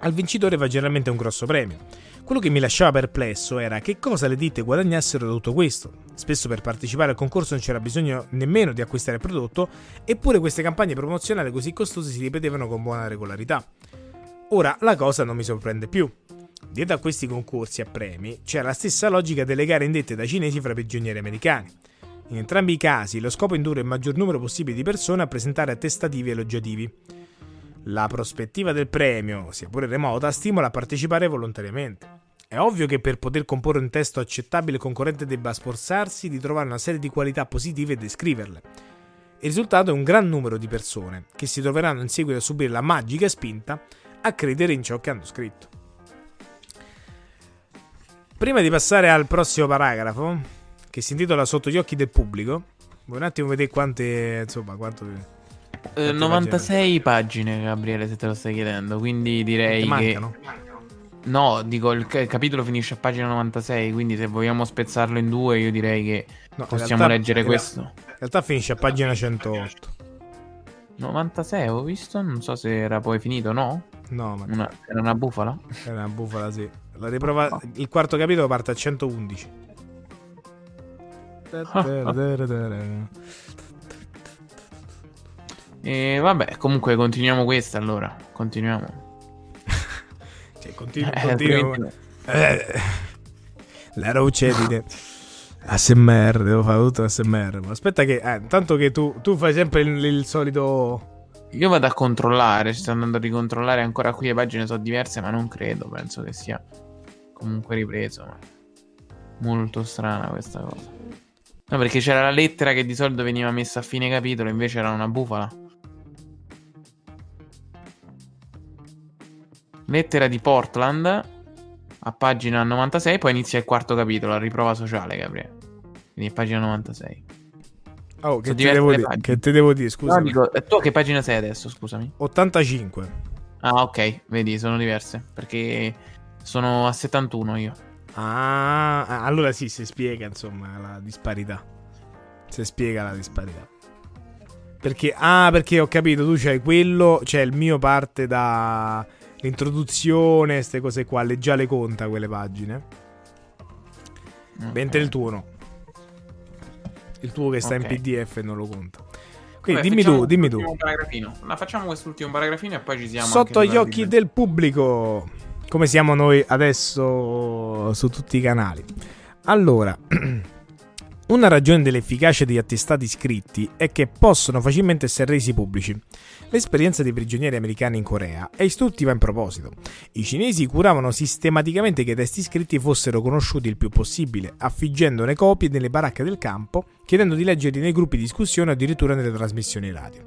Al vincitore va generalmente un grosso premio. Quello che mi lasciava perplesso era che cosa le ditte guadagnassero da tutto questo. Spesso per partecipare al concorso non c'era bisogno nemmeno di acquistare il prodotto, eppure queste campagne promozionali così costose si ripetevano con buona regolarità. Ora la cosa non mi sorprende più. Dietro a questi concorsi a premi c'è la stessa logica delle gare indette dai cinesi fra prigionieri americani. In entrambi i casi lo scopo è indurre il maggior numero possibile di persone a presentare attestativi elogiativi. La prospettiva del premio, sia pure remota, stimola a partecipare volontariamente. È ovvio che per poter comporre un testo accettabile il concorrente debba sforzarsi di trovare una serie di qualità positive e descriverle. Il risultato è un gran numero di persone che si troveranno in seguito a subire la magica spinta a credere in ciò che hanno scritto. Prima di passare al prossimo paragrafo, che si intitola Sotto gli occhi del pubblico, vuoi un attimo vedere quante, insomma, quanto... Eh, 96 pagine, Gabriele, se te lo stai chiedendo, quindi direi mancano? che... No, dico, il, capitolo finisce a pagina 96, quindi se vogliamo spezzarlo in due, io direi che No, possiamo realtà- leggere questo. In realtà finisce a pagina 108. 96 avevo visto, non so se era poi finito, no? No, ma Una- era una bufala? era una bufala, sì. La riprova... Il quarto capitolo parte a 111. E vabbè, comunque continuiamo questa allora. Continuiamo. Cioè, continua, Eh, continua. altrimenti- Eh, la di te. ASMR, devo fare tutto ASMR. Ma aspetta che, eh, intanto che tu, tu fai sempre il, il solito... Io vado a controllare, sto andando a ricontrollare ancora qui le pagine sono diverse, ma non credo, penso che sia comunque ripreso. Ma... Molto strana questa cosa. No, perché c'era la lettera che di solito veniva messa a fine capitolo, invece era una bufala. Lettera di Portland a pagina 96, poi inizia il quarto capitolo, la riprova sociale, Gabriele. Quindi è pagina 96. Oh, che ti, devo pagine. che ti devo dire? No, Scusa. dico, eh, tu a che pagina sei adesso, scusami? 85. Ah, ok, vedi, sono diverse. Perché sono a 71 io. Ah, allora sì, si spiega insomma la disparità. Si spiega la disparità. Perché, ah, perché ho capito, tu c'hai quello, cioè il mio parte da l'introduzione, queste cose qua, le già le conta quelle pagine. Mentre il tuo no. Il tuo che sta Ok. in PDF non lo conta. Quindi Vabbè, dimmi tu, dimmi tu. Ma facciamo quest'ultimo paragrafino e poi ci siamo. Sotto sulla occhi del pubblico, come siamo noi adesso su tutti i canali. Allora, una ragione dell'efficacia degli attestati scritti è che possono facilmente essere resi pubblici. L'esperienza dei prigionieri americani in Corea è istruttiva in proposito. I cinesi curavano sistematicamente che i testi scritti fossero conosciuti il più possibile, affiggendone copie nelle baracche del campo, chiedendo di leggerli nei gruppi di discussione o addirittura nelle trasmissioni radio.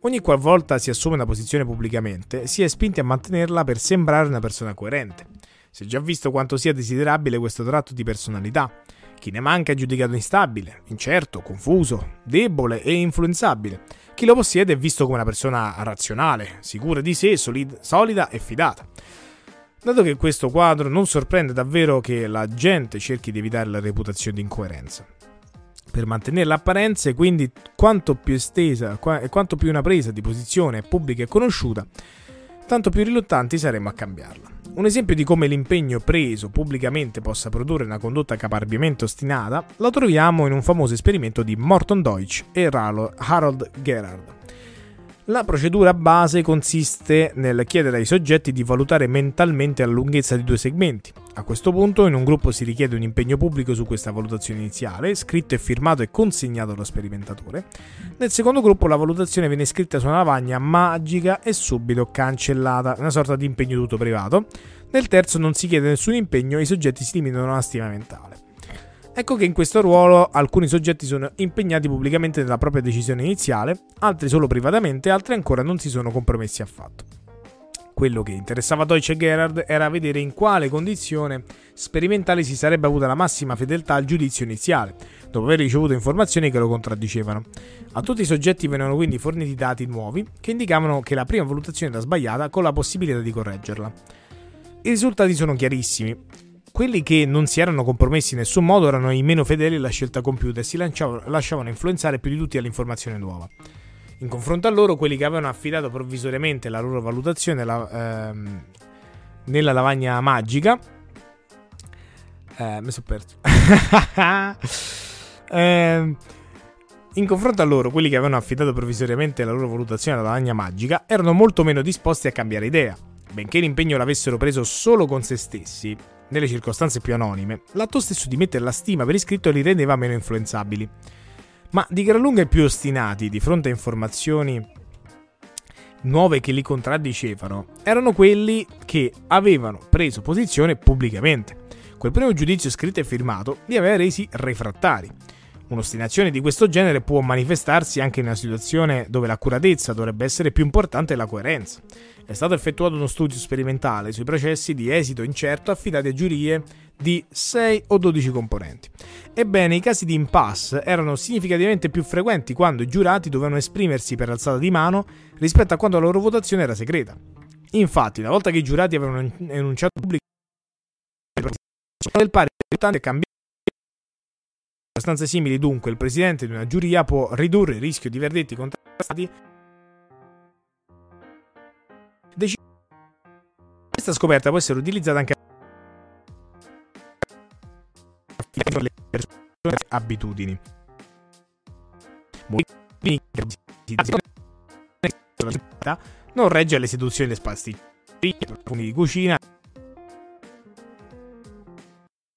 Ogni qualvolta si assume una posizione pubblicamente, si è spinti a mantenerla per sembrare una persona coerente. Si è già visto quanto sia desiderabile questo tratto di personalità. Chi ne manca è giudicato instabile, incerto, confuso, debole e influenzabile. Chi lo possiede è visto come una persona razionale, sicura di sé, solid- solida e fidata. Dato che questo quadro non sorprende davvero che la gente cerchi di evitare la reputazione di incoerenza. Per mantenere l'apparenza e quindi quanto più estesa e quanto più una presa di posizione è pubblica e conosciuta, tanto più riluttanti saremo a cambiarla. Un esempio di come l'impegno preso pubblicamente possa produrre una condotta caparbiamente ostinata lo troviamo in un famoso esperimento di Morton Deutsch e Harold Gerhard. La procedura base consiste nel chiedere ai soggetti di valutare mentalmente la lunghezza di due segmenti. A questo punto in un gruppo si richiede un impegno pubblico su questa valutazione iniziale, scritto e firmato e consegnato allo sperimentatore. Nel secondo gruppo la valutazione viene scritta su una lavagna magica e subito cancellata, una sorta di impegno tutto privato. Nel terzo non si chiede nessun impegno e i soggetti si limitano a una stima mentale. Ecco che in questo ruolo alcuni soggetti sono impegnati pubblicamente nella propria decisione iniziale, altri solo privatamente, altri ancora non si sono compromessi affatto. Quello che interessava Deutsche e Gerhard era vedere in quale condizione sperimentale si sarebbe avuta la massima fedeltà al giudizio iniziale, dopo aver ricevuto informazioni che lo contraddicevano. A tutti i soggetti venivano quindi forniti dati nuovi che indicavano che la prima valutazione era sbagliata con la possibilità di correggerla. I risultati sono chiarissimi. Quelli che non si erano compromessi in nessun modo erano i meno fedeli alla scelta compiuta e si lasciavano influenzare più di tutti dall'informazione nuova. In confronto a loro, quelli che avevano affidato provvisoriamente la loro valutazione la, ehm, nella lavagna magica. Eh, mi sono perso. eh, in confronto a loro, quelli che avevano affidato provvisoriamente la loro valutazione alla lavagna magica erano molto meno disposti a cambiare idea. Benché l'impegno l'avessero preso solo con se stessi, nelle circostanze più anonime, l'atto stesso di mettere la stima per iscritto li rendeva meno influenzabili. Ma di gran lunga i più ostinati di fronte a informazioni nuove che li contraddicevano erano quelli che avevano preso posizione pubblicamente. Quel primo giudizio scritto e firmato li aveva resi refrattari. Un'ostinazione di questo genere può manifestarsi anche in una situazione dove l'accuratezza dovrebbe essere più importante della coerenza. È stato effettuato uno studio sperimentale sui processi di esito incerto affidati a giurie di 6 o 12 componenti. Ebbene, i casi di impasse erano significativamente più frequenti quando i giurati dovevano esprimersi per alzata di mano rispetto a quando la loro votazione era segreta. Infatti, una volta che i giurati avevano enunciato pubblicamente del pari risultante cambiato circostanze simili, dunque, il presidente di una giuria può ridurre il rischio di verdetti contrastati. Questa scoperta può essere utilizzata anche le persone abitudini. Non regge alle seduzioni delle spasticcerie, profumi di cucina,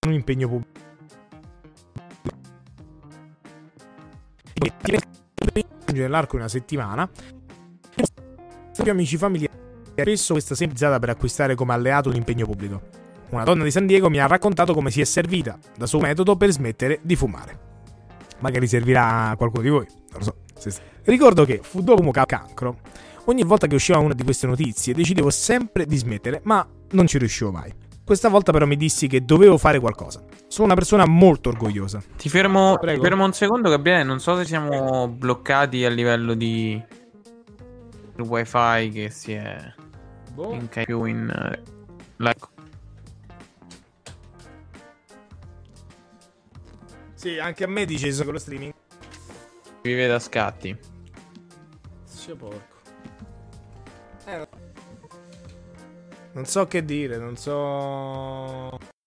un impegno pubblico. Nell'arco di una settimana. Più amici familiari, spesso questa semplizzata per acquistare come alleato un impegno pubblico. Una donna di San Diego mi ha raccontato come si è servita da suo metodo per smettere di fumare. Magari servirà a qualcuno di voi, non lo so. Ricordo che fu dopo un cancro. Ogni volta che usciva una di queste notizie decidevo sempre di smettere, ma non ci riuscivo mai. Questa volta però mi dissi che dovevo fare qualcosa. Sono una persona molto orgogliosa. Ti fermo, ti fermo un secondo, Gabriele. Non so se siamo bloccati a livello di il wifi che si è boh. in più in uh, like. Sì, anche a me dice con lo streaming. Vive da scatti. C'è porco. Non so che dire, non so...